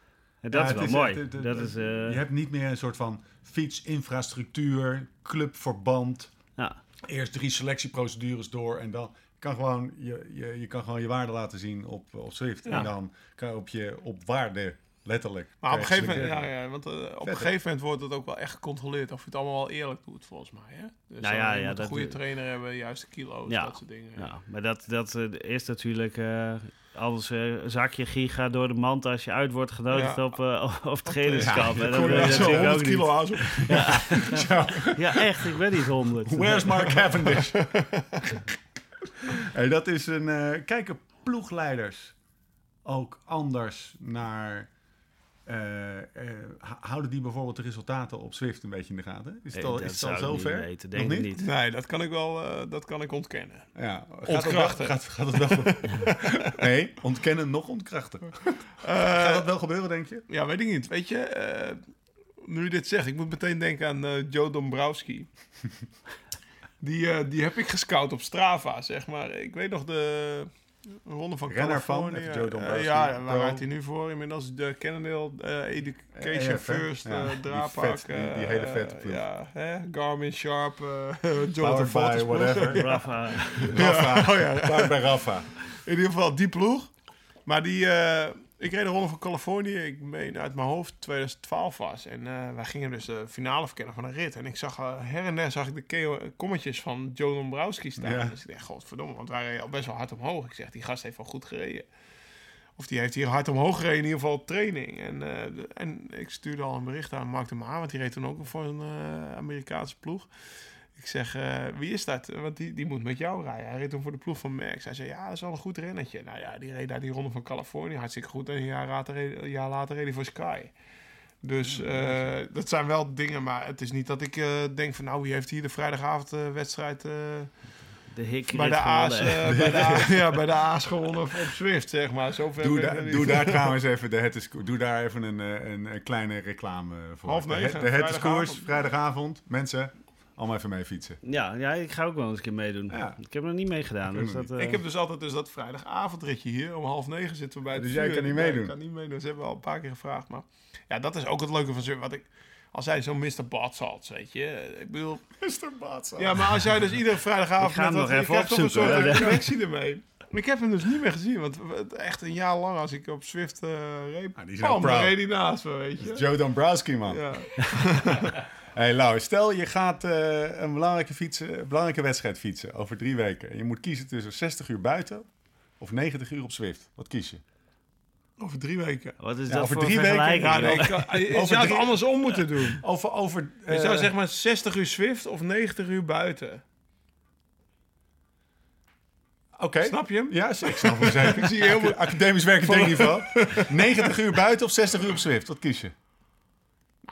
En dat Ja, is wel is mooi. echt- het- het- dat is, eh, Je hebt niet meer een soort van fietsinfrastructuur, clubverband. ja. Eerst drie selectieprocedures door en dan kan gewoon je, je, je kan gewoon je waarde laten zien op, op Swift. Ja. En dan kan je op je op waarde, letterlijk. Maar op een gegeven moment, ja, ja, want eh, op een gegeven moment wordt het ook wel echt gecontroleerd of je het allemaal wel eerlijk doet, volgens mij. Hè? Dus Nou eh, ja, je ja, moet dat- een goede trainer hebben, juiste kilo's, Ja. dat soort dingen. Ja, maar dat, dat eh, is natuurlijk... eh als eh, zak je giga door de mand als je uit wordt genodigd Ja. op, eh [laughs] op trainingskamp. Ja, En dan kon je wil je zo natuurlijk 100 ook kilo niet. aan [laughs] zo. Ja, echt. Ik ben niet 100. Where's Mark Cavendish? [laughs] hey, dat is een... eh kijken ploegleiders ook anders naar... eh, eh, houden die bijvoorbeeld de resultaten op Swift een beetje in de gaten? Is het al, dat is het al zou ik niet zover? weten. Nog Denk ik niet. Nee, dat kan ik wel eh, dat kan ik ontkennen. Ja, gaat het, Ontkrachten. wel, gaat, gaat het wel [laughs] Nee, ontkennen nog ontkrachten. Eh, Gaat dat wel gebeuren, denk je? Ja, weet ik niet. Weet je, eh, nu je dit zegt, ik moet meteen denken aan eh, Joe Dombrowski. [laughs] die, eh, die heb ik gescout op Strava, zeg maar. Ik weet nog de ronde van Renner van, Californië. even Joe Dombrowski, Eh, ja, waar rijdt hij nu voor? Inmiddels de Cannondale eh, Education hè? First, Ja, eh die vet- die- die hele vette ploeg. Ja, hè? Garmin, Sharp, eh [laughs] Jonathan Powered whatever. [laughs] Rafa. Rafa. Oh ja, bij Rafa. in ieder geval die ploeg. Maar die, eh, ik reed de ronde van Californië, ik meen uit mijn hoofd 2012 was. En eh, wij gingen dus de finale verkennen van een rit. En ik zag eh, her en der zag ik de keo- kommetjes van Joe Dombrowski staan. Ja. Dus ik dacht, godverdomme, want wij reden al best wel hard omhoog. Ik zeg, die gast heeft wel goed gereden. Of die heeft hier hard omhoog gereden, in ieder geval training. En, eh, de- en ik stuurde al een bericht aan Mark de Maar, want die reed toen ook voor een Amerikaanse ploeg. Ik zeg, eh, wie is dat? Want die, die moet met jou rijden. Hij reed toen voor de ploeg van Merckx. Hij zei, ja, dat is wel een goed rennetje. Nou ja, die reed daar die ronde van Californië hartstikke goed. En een jaar later een jaar later reed hij voor Sky. Dus eh, dat zijn wel dingen, maar het is niet dat ik eh, denk van... nou, wie heeft hier de vrijdagavondwedstrijd De hik bij, de A's, bij, de [laughs] ja, bij de A's gewonnen op Swift, zeg maar. Zover Doe, daar- niet. doe daar [laughs] trouwens even de het is, doe daar even een, een, een kleine reclame voor. Half negen, De, het is vrijdagavond. koers, vrijdagavond. Mensen, allemaal even mee fietsen. Ja, ja, ik ga ook wel eens een keer meedoen. Ja. Ik heb er nog niet meegedaan. Ik Dus dat, Ik eh, heb dus altijd dus dat vrijdagavondritje hier. Om half negen zitten we bij het Dus jij kan niet meedoen? Ik kan niet meedoen. Ze hebben al een paar keer gevraagd. Maar ja, dat is ook het leuke van Zwift. Wat ik... Als hij zo'n Mr. Badsalt, weet je. Ik bedoel... [laughs] Mr. Batsa. Ja, maar als jij dus iedere vrijdagavond... Ik ga hem met nog dat- even krijgt toch een opzoeken, soort ermee. Ik heb hem dus niet meer gezien. Want het- echt een jaar lang als ik op Swift eh reed... Ah, die reed hij naast me, weet je. Joe Dombrowski, man. Ja. [laughs] Hey Lau, stel je gaat eh, een belangrijke, fietsen, een belangrijke wedstrijd fietsen over drie weken. En je moet kiezen tussen 60 uur buiten of 90 uur op Zwift. Wat kies je? Over drie weken. Wat is Ja, dat over voor drie weken-? Ja, nee, ik kan- je zou het andersom moeten doen. [laughs] Over, over Je eh, zou zeg maar 60 uur Swift of 90 uur buiten. Oké. Snap je hem? Ja, ik snap hem zeker. [laughs] Ik zie je helemaal- Academisch werk in niveau. 90 uur buiten of 60 uur op Zwift? Wat kies je?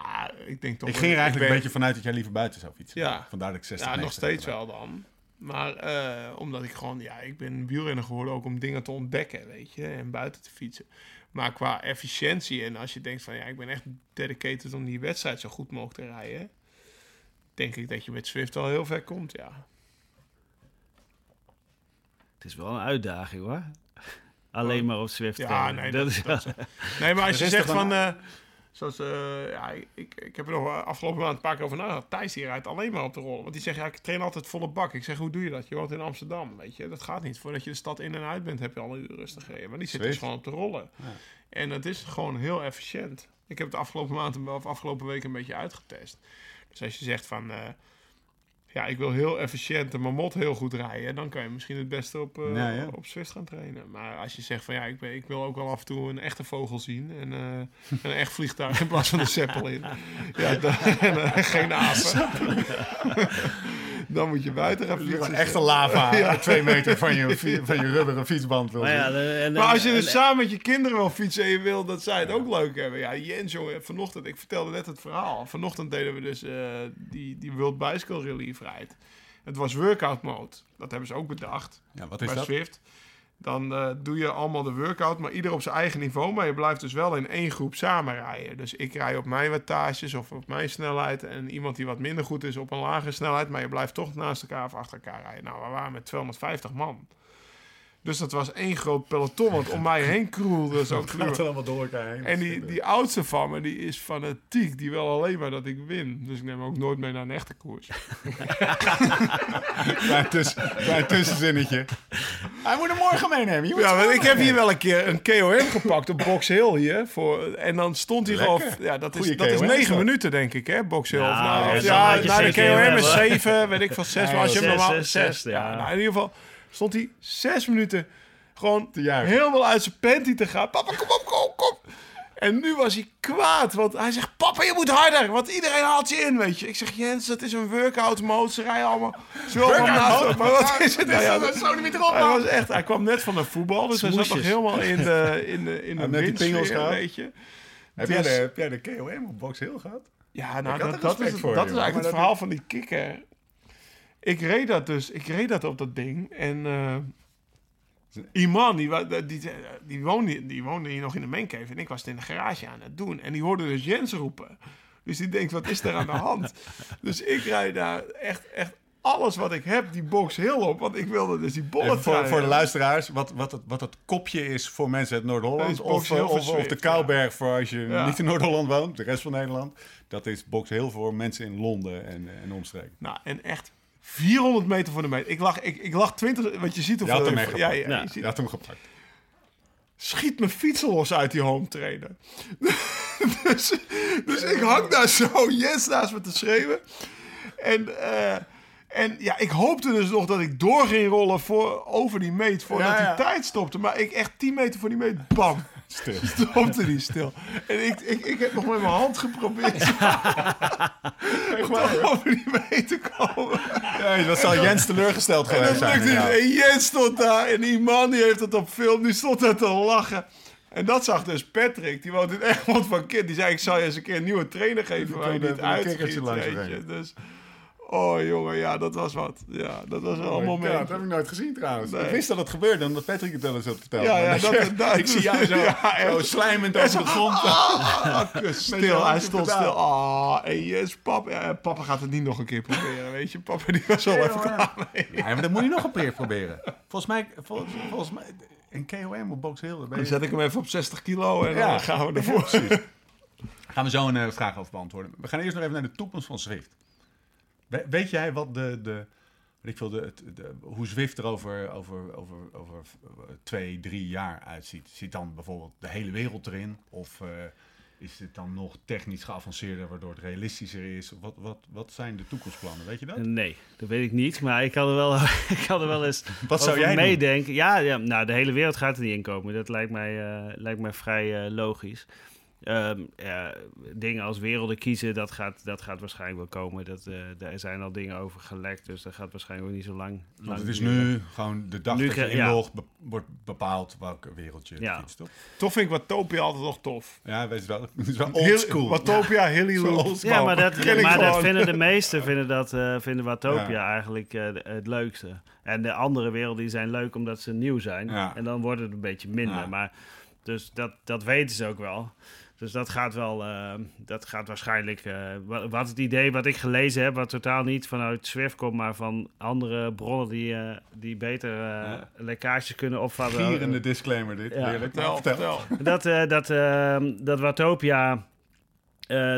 Nou, ik denk toch... Ik ging er eigenlijk ben- een beetje vanuit dat jij liever buiten zou fietsen. Ja. Vandaar dat ik 60 Ja, nog 90 steeds wel dan. Maar eh, omdat ik gewoon... Ja, ik ben wielrenner geworden ook om dingen te ontdekken, weet je. En buiten te fietsen. Maar qua efficiëntie en als je denkt van... Ja, ik ben echt dedicated om die wedstrijd zo goed mogelijk te rijden. Denk ik dat je met Swift al heel ver komt, ja. Het is wel een uitdaging hoor. Alleen maar op Swift. Ja, nee, dat dat- is dat Nee, maar als je zegt van... eh, zoals, eh, ja, ik, ik heb er nog afgelopen maand een paar keer over nagedacht. Thijs die rijdt alleen maar op de rollen. Want die zegt, ja, ik train altijd volle bak. Ik zeg, hoe doe je dat? Je woont in Amsterdam, weet je. Dat gaat niet. Voordat je de stad in en uit bent, heb je al een uur rustig gereden. Maar die zit dus gewoon op de rollen. En het is gewoon heel efficiënt. Ik heb het afgelopen maand of afgelopen week een beetje uitgetest. Dus als je zegt van... eh, ja, ik wil heel efficiënt de mamot heel goed rijden. Dan kan je misschien het beste op, Ja, ja. op Swift gaan trainen. Maar als je zegt van ja, ik, ben, ik wil ook wel af en toe een echte vogel zien. En eh, een echt vliegtuig in plaats van een zeppelin. [laughs] Ja, dan, [laughs] en, eh, geen apen. [laughs] dan moet je buiten gaan fietsen. echte lava [laughs] twee meter van je, van je rubberen fietsband wil Maar ja, en, Maar als je dus samen met je kinderen wil fietsen en je wil dat zij het ook leuk hebben. Ja, Jens, jongen, vanochtend, ik vertelde net het verhaal. Vanochtend deden we dus eh, die, die World Bicycle Rally Vrijheid. Het was workout mode. Dat hebben ze ook bedacht Ja, wat is bij dat? Swift. Dan eh, doe je allemaal de workout, maar ieder op zijn eigen niveau. Maar je blijft dus wel in één groep samen rijden. Dus ik rij op mijn wattages of op mijn snelheid. En iemand die wat minder goed is op een lagere snelheid. Maar je blijft toch naast elkaar of achter elkaar rijden. Nou, we waren met 250 man. Dus dat was één groot peloton, want om mij heen kroelde [laughs] zo'n Het gaat er allemaal door elkaar heen. En die, die oudste van me, die is fanatiek. Die wil alleen maar dat ik win. Dus ik neem hem ook nooit mee naar een echte koers. [laughs] Tussen, klein tussenzinnetje. Hij moet hem morgen meenemen. Je moet Ja, want ik heb hier wel een keer een KOM gepakt op Box Hill hier. Voor, en dan stond hij gewoon... Ja, dat is, Goeie dat is KOM is negen minuten, denk ik, hè, Box Hill. Nou, Of nou, ja, ja, naar de KOM is zeven, weet ik van zes. Ja, maar als je hem normaal... zes, Zes, zes, ja. ja. Nou, in ieder geval stond hij zes minuten gewoon helemaal uit zijn panty te gaan. Papa, kom op, kom kom. En nu was hij kwaad, want hij zegt, papa, je moet harder, want iedereen haalt je in, weet je. Ik zeg, Jens, dat is een workout mode, ze rijden allemaal... Mode? Maar wat is het? Nou ja, dat zo erop, hij, was echt, hij kwam net van een voetbal, dus hij zat nog helemaal [laughs] in de, in de, in de die pingels gehad. weet je. Heb Dus- jij, de, heb jij de KOM op Box Hill gehad? Ja, nou, dat, dat, is, voor, dat is eigenlijk het verhaal van die kikker. Ik reed dat dus, ik reed dat op dat ding en... eh Iman, die, die, die, die, woonde, die woonde hier nog in de mancave en ik was het in de garage aan het doen. En die hoorde dus Jens roepen. Dus die denkt, wat is er aan de hand? [laughs] dus ik rijd daar echt, echt alles wat ik heb, die box heel op. Want ik wilde dus die bollen Even voor, voor de luisteraars, wat, wat, het, wat het kopje is voor mensen uit Noord-Holland. Box Of, of, of de Zwift, Kouberg voor als je Ja. niet in Noord-Holland woont, de rest van Nederland. Dat is Box Hill voor mensen in Londen en, en omstreken. Nou, en echt 400 meter voor de meter. Ik lag, ik, ik lag 20, want je ziet Je hoeveel... had hem ja, ja, Ja. je ziet- Je had hem gepakt. schiet mijn fiets los uit die home trainer. [laughs] dus, dus ik hang daar zo Jens naast me te schreeuwen. En, eh, en ja, ik hoopte dus nog dat ik door ging rollen voor, over die meet voordat Ja, ja. die tijd stopte. Maar ik echt 10 meter voor die meet, bam, Stil. [laughs] stopte die stil. En ik, ik, ik heb nog met mijn hand geprobeerd [laughs] om over die meet te komen. Ja, dat zal Jens teleurgesteld geweest zijn. niet. En Jens stond daar en die man die heeft het op film, die stond daar te lachen. En dat zag dus Patrick, die woont in Egmond van Kind. Die zei, ik zal je eens een keer een nieuwe trainer geven waar je niet brengen. je. Dus, oh jongen, ja, dat was wat. Ja, dat was wel Oh een my moment. God, dat heb ik nooit gezien trouwens. Nee. Ik wist dat het gebeurde omdat Patrick het wel eens had verteld. Ja, ja, dat dat- je- dat- [laughs] ik zie jou zo, [laughs] Ja, zo slijmend over de grond. [laughs] Ah, stil, hij stond stil. Ah, en yes, papa, ja, papa gaat het niet nog een keer proberen, weet je. Papa die was al even klaar mee. Ja, maar dat moet je nog een keer proberen. Volgens mij, volgens, volgens mij een KOM op Box Hill. ben Dan zet ik hem even op 60 kilo en Ja. dan gaan we ervoor. Gaan we zo een eh, vraag over beantwoorden. We gaan eerst nog even naar de toekomst van Zwift. We- weet jij wat de, de, ik veel, de, de, hoe Zwift er over, over, over, over eh, twee, drie jaar uitziet? Zit dan bijvoorbeeld de hele wereld erin? Of eh, is het dan nog technisch geavanceerder, waardoor het realistischer is? Wat, wat, wat zijn de toekomstplannen? Weet je dat? Nee, dat weet ik niet. Maar ik kan er wel, [laughs] ik kan er wel eens [laughs] Wat zou jij meedenken. Ja, ja, nou, de hele wereld gaat er niet in komen. Dat lijkt mij, eh, lijkt mij vrij eh, logisch. Ehm, ja, dingen als werelden kiezen, dat gaat, dat gaat waarschijnlijk wel komen. Dat, eh, daar zijn al dingen over gelekt, dus dat gaat waarschijnlijk ook niet zo lang. Want lang het is duren. nu gewoon de dag Nu dat je ja. inlogt, be- wordt bepaald welke wereld je Ja. fietst, toch? Toch vind ik Watopia altijd nog tof. Ja, weet je wel. [laughs] Het is wel Heel- old school. Watopia, [laughs] Hilly. Ja, maar dat, [laughs] maar dat vinden de meesten vinden dat, eh, vinden Watopia Ja. eigenlijk eh, het leukste. En de andere werelden die zijn leuk omdat ze nieuw zijn. Ja. En dan wordt het een beetje minder. Ja. Maar, dus dat, dat weten ze ook wel. Dus dat gaat wel, eh, dat gaat waarschijnlijk, eh, wa- wat het idee wat ik gelezen heb, wat totaal niet vanuit Swift komt, maar van andere bronnen die, eh, die beter eh, Ja. lekkages kunnen opvatten. Gierende disclaimer dit. Ja. Vertel. vertel. Dat, eh, dat, ehm, dat Watopia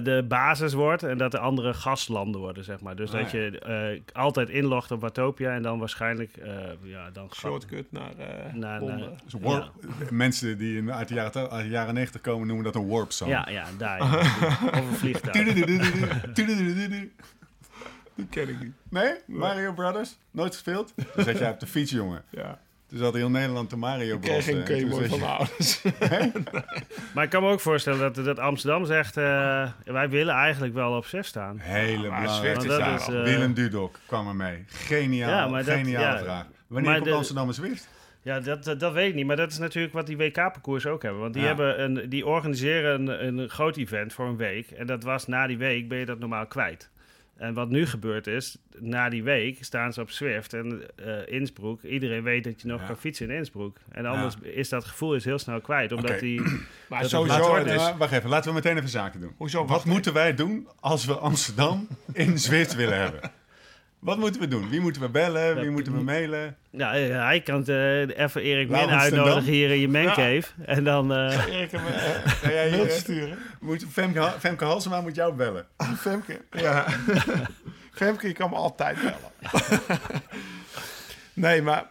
de basis wordt en dat de andere gastlanden worden, zeg maar. Dus Ah, dat ja. je eh, altijd inlogt op Watopia en dan waarschijnlijk, eh, ja, dan Shortcut naar eh Naar- Dus warp, Mensen die in- uit de jaren, uit de jaren 90 komen noemen dat een warp zone. Ja, ja, daar. ja. [laughs] of een vliegtuig. [laughs] Die ken ik niet. Nee? Mario Brothers? Nooit gespeeld? Dan zat jij op de fiets, jongen. Ja. Toen zat heel Nederland de Mario Ik Bros. kreeg geen eh, van mijn ouders. [laughs] [laughs] Maar ik kan me ook voorstellen dat, dat Amsterdam zegt, eh, wij willen eigenlijk wel op 6 staan. Hele is vraag. daar al. Willem Dudok kwam er mee. Geniaal, Ja, maar dat- geniale ja. vraag. Wanneer Maar komt de- Amsterdam en Zwift? Ja, dat, dat, dat weet ik niet. Maar dat is natuurlijk wat die WK-parcours ook hebben. Want die, Ja. hebben een, die organiseren een, een groot event voor een week. En dat was na die week ben je dat normaal kwijt. En wat nu gebeurd is, na die week staan ze op Swift en eh Innsbruck. Iedereen weet dat je nog Ja. kan fietsen in Innsbruck. En anders is dat gevoel is heel snel kwijt. Omdat die... [clears throat] Maar Dat- sowieso, het is, wacht even, laten we meteen even zaken doen. Hoezo, Wat wacht moeten wij doen als we Amsterdam in Zwift willen hebben? Wat moeten we doen? Wie moeten we bellen? Wie moeten we mailen? Ja, eh, hij kan het, eh, even Erik Min uitnodigen hier in je [laughs] mancave. En dan... eh, Erik hem Ga jij hier, sturen. moet, Femke, Femke Halsema moet jou bellen. [laughs] Femke. Ja. [laughs] Femke, je kan me altijd bellen. nee, maar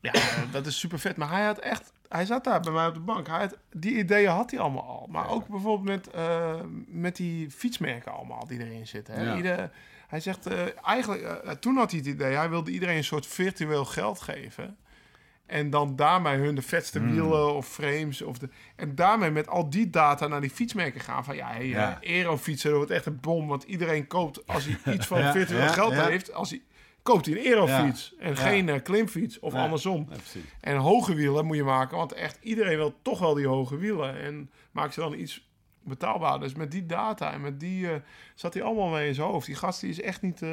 ja, dat is super vet. Maar hij had echt, hij zat daar bij mij op de bank. Hij had, die ideeën had hij allemaal al. Maar ook bijvoorbeeld met, eh, met die fietsmerken allemaal die erin zitten. Hè? Ja. Ieder, hij zegt, eh, eigenlijk, eh, toen had hij het idee, hij wilde iedereen een soort virtueel geld geven. En dan daarmee hun de vetste Hmm. wielen of frames. Of de, en daarmee met al die data naar die fietsmerken gaan. Van ja, hey, Ja. eh, Aerofietsen, dat wordt echt een bom. Want iedereen koopt, als hij [laughs] iets van Ja, virtueel ja, geld heeft... Als hij, koopt hij een Aerofiets en geen eh, klimfiets. Of andersom. En hoge wielen moet je maken. Want echt iedereen wil toch wel die hoge wielen. En maakt ze dan iets betaalbaar. Dus met die data en met die... eh, zat hij allemaal mee in zijn hoofd. Die gast die is echt niet... eh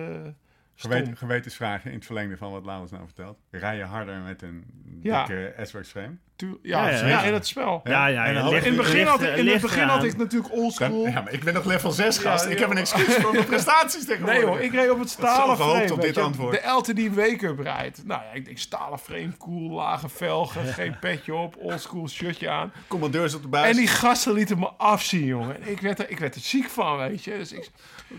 stom. Geweten, gewetensvragen in het verlengde van wat Laurens nou vertelt. Rij je harder met een Ja. dikke S-Works frame? Ja, Ja, ja, ja. in het spel. ja, ja, In het begin, had ik, in het begin had ik natuurlijk oldschool. Ja, maar ik ben nog level 6 gast. Ja, ik heb een excuus voor mijn prestaties tegenwoordig. Nee hoor, ik reed op het stalen frame. op dit je. antwoord. De LTD Wake-up rijdt. Nou ja, ik denk stalen frame, cool, lage velgen, [laughs] geen petje op, oldschool shirtje aan. Commandeurs op de buis. En die gasten lieten me afzien, jongen. En Ik werd, er, ik werd er ziek van, weet je. Dus ik,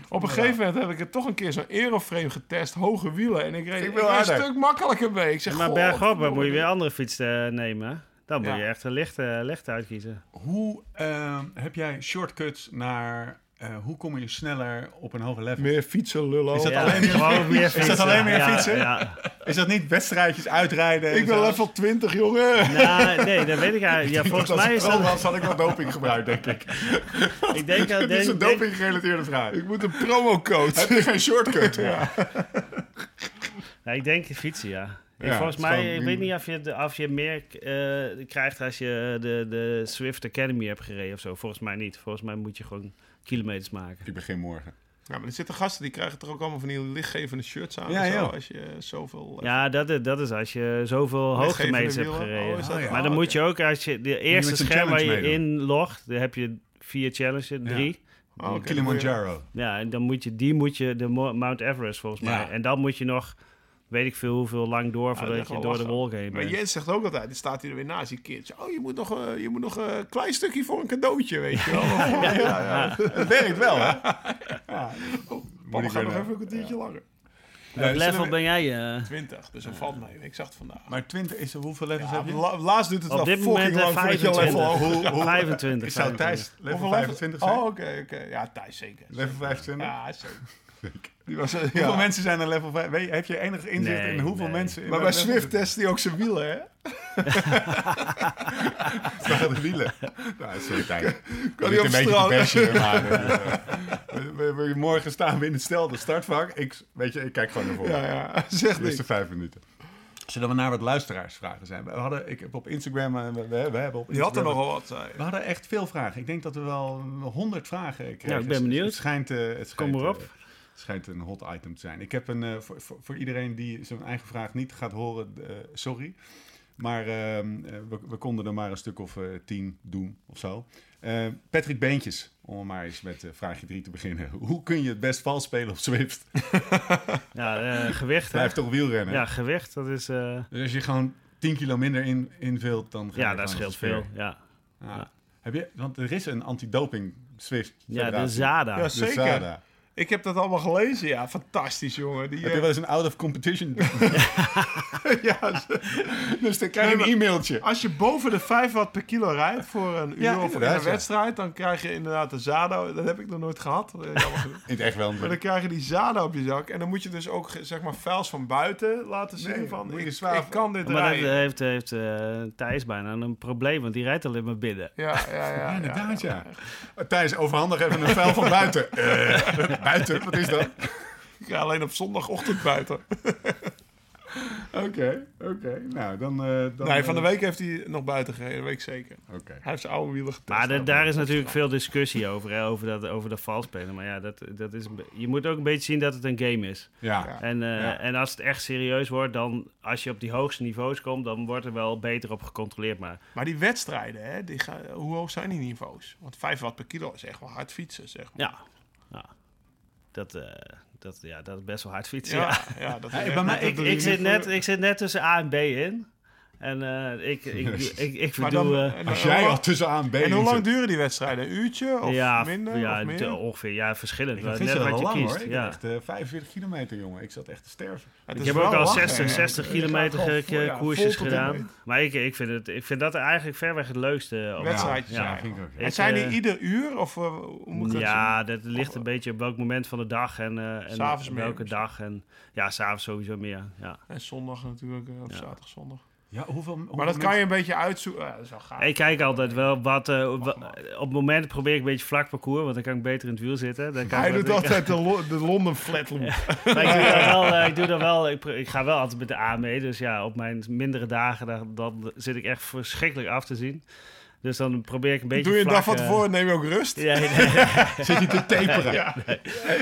op een gegeven moment heb ik het toch een keer zo'n aeroframe getest, hoge wielen. En ik reed, Ik wil een stuk makkelijker mee. Ik zeg, Maar bergop moet je weer andere fiets eh, nemen. Dan moet Ja. je echt een licht, eh, licht uitkiezen. Hoe ehm, heb jij shortcuts naar... eh, hoe kom je sneller op een hoger level? Meer fietsen, lullo. Is dat Ja, alleen meer- meer Is dat fietsen. alleen meer Ja, fietsen? Ja. Is dat niet wedstrijdjes uitrijden? en Ik ben level 20, jongen. Nou, nee, dat weet ik eigenlijk. Ja, [laughs] volgens Als mij is dat... was, had ik wel doping gebruikt, denk ik. [laughs] Ik denk, [laughs] dat- Dit is een doping-gerelateerde vraag. Ik moet een promocode. Heb je geen shortcut? ja, ik denk fietsen, ja. Ja, volgens mij, ik weet niet of je, de- of je meer eh, krijgt als je de, de Swift Academy hebt gereden of zo. Volgens mij niet. Volgens mij moet je gewoon kilometers maken. Ik begin morgen. Ja, maar er zitten gasten die krijgen toch ook allemaal van die lichtgevende shirts aan. Ja, en zo. Als je zoveel... eh, Ja, dat is, dat is als je zoveel hoogtemeters hebt gereden. Oh, is dat- Oh, ja. Maar dan moet je ook, als je de eerste scherm waar je in logt, dan heb je vier challenges, drie. Oh, oké, Kilimanjaro. Ja, en dan moet je, die moet je, de Mo- Mount Everest volgens mij. Ja. En dan moet je nog, weet ik veel hoeveel lang door dat voordat is je door de wolken heen Maar bent. Jens zegt ook altijd, die staat hier er weer naast die kindje. Oh, je moet nog, eh, je moet nog eh, een klein stukje voor een cadeautje, weet je wel. [laughs] ja, ja, ja. [laughs] Het werkt wel, hè? Papa ik gaat nog even een kwartiertje langer. Welk level ben jij? eh? 20, dus dat valt mee. Ik zag het vandaag. Maar 20 is er hoeveel levels Ja, heb je? la- laatst duurt het Op wel dit moment, lang voordat je 25. level hoog Hoe, hoe, 25. Ik zou 25. Thijs level Hoeveel 25 zijn. Oh, oké, oké. Ja, Thijs zeker. Level 25? Ja, zeker. [laughs] Die was, eh, Hoeveel ja. mensen zijn er level 5? Weet, je- heb je enig inzicht Nee, in hoeveel nee. mensen... in Maar bij Swift test hij ook zijn wielen, hè? [laughs] staan de wielen? Nou, sorry Thijs. Kan Niet hij op een beetje te straat? bashen, maar... eh, we- we- we- morgen staan we in hetzelfde startvak. Ik, weet je, ik kijk gewoon naar voren. Ja, ja. [laughs] Zeg De eerste vijf minuten. Zullen we naar wat luisteraarsvragen zijn? We hadden, ik heb op Instagram... eh, We, we, we hebben op Die had er nogal wat, zei je. We hadden echt veel vragen. Ik denk dat we wel honderd vragen kregen. Ja, ik ben Het- benieuwd. Het schijnt, eh, het schijnt, maar op. eh, het schijnt een hot item te zijn. Ik heb een, eh, voor, voor, voor iedereen die zijn eigen vraag niet gaat horen, eh, sorry. Maar ehm, eh, we, we konden er maar een stuk of eh, tien doen of zo. Patrick Beentjes, om maar eens met vraagje drie te beginnen. [laughs] Hoe kun je het best vals spelen op Zwift? [laughs] Ja, eh, gewicht. hè? Blijft toch wielrennen? Ja, gewicht, dat is... eh, Dus als je gewoon 10 kilo minder in, invult, dan ga je ja, dat scheelt veel. Ja, Ja. Ja. Heb je, want er is een antidoping Zwift. ja de. ZADA. Ja, De zeker. ZADA. Ik heb dat allemaal gelezen. Ja, fantastisch, jongen. Die, Heb eh, je wel eens een out of competition? [laughs] [laughs] ja, dus dan krijg je Nee, een e-mailtje. als je boven de 5 watt per kilo rijdt voor een uur Ja, of een wedstrijd, dan krijg je inderdaad een Zado. Dat heb ik nog nooit gehad. Eh. [laughs] In het echt wel. Maar dan krijg je die Zado op je zak. En dan moet je dus ook zeg maar vuils van buiten laten zien. Nee, van, moet je ik, ik kan dit Maar dat rijden. heeft, heeft eh, Thijs bijna een probleem, want die rijdt alleen maar binnen. Ja, ja, ja. Ja, ja, inderdaad, ja. Thijs, overhandig even een vuil van buiten. Eh, buiten? Wat is dat? Ik ga alleen op zondagochtend buiten. [laughs] Oké, oké. Nou, dan... eh, dan Nee, van de eh, week heeft hij nog buiten gereden. Dat weet ik zeker. Oké. Hij heeft zijn oude wielen getest. Maar de- Nou, daar is natuurlijk veel discussie over, hè, over, dat, over dat valspelen. Maar ja, dat, dat is, je moet ook een beetje zien dat het een game is. Ja. Ja. En, eh, Ja. en als het echt serieus wordt, dan als je op die hoogste niveaus komt, dan wordt er wel beter op gecontroleerd. Maar Maar die wedstrijden, hè, die gaan, hoe hoog zijn die niveaus? Want 5 watt per kilo is echt wel hard fietsen, zeg maar. ja, ja. Dat, eh, dat, ja, dat is best wel hard fietsen. Ja. Ja, ja, dat is bij mij- Ik, ik, zit net, ik zit net tussen A en B in. En eh, ik, ik, [laughs] ik, ik, dan- eh, en Als hoe jij lang- al tussen A en B En hoe lang duren die wedstrijden? Een uurtje of ja, minder ja, of meer? ongeveer. Ja, verschillend. Ik Net wat wel je lang kiest. hoor. Ik ja. echt eh, 45 kilometer, jongen. Ik zat echt te sterven. Het Ik heb ook al lachen, 60, hè. 60 Ik ga kilometer ja, koersjes gedaan. Maar ik, ik, vind het, ik vind dat eigenlijk verweg het leukste. om- Wedstrijdjes Ja. En zijn die eh, ieder uur? Of eh? Ja, dat ligt een beetje op welk moment van de dag en, eh en welke dag. En, ja, s'avonds sowieso meer. Ja. En zondag natuurlijk, eh, of zaterdag, zondag. Ja, hoeveel, hoeveel Maar dat kan je een beetje uitzoeken. Ja, dat is wel gaaf. Ik kijk altijd wel wat. eh, op het moment probeer ik een beetje vlak parcours, want dan kan ik beter in het wiel zitten. Dan kan Hij ik doet altijd de, Lo- de London [laughs] Flatloop. Maar ik doe dat wel. eh, ik, doe dat wel ik ga wel altijd met de A mee. Dus ja, op mijn mindere dagen dan, dan zit ik echt verschrikkelijk af te zien. Dus dan probeer ik een beetje. Doe je een dag vlak, van tevoren, neem je ook rust. Ja, nee, [laughs] Zit je te taperen? Ja.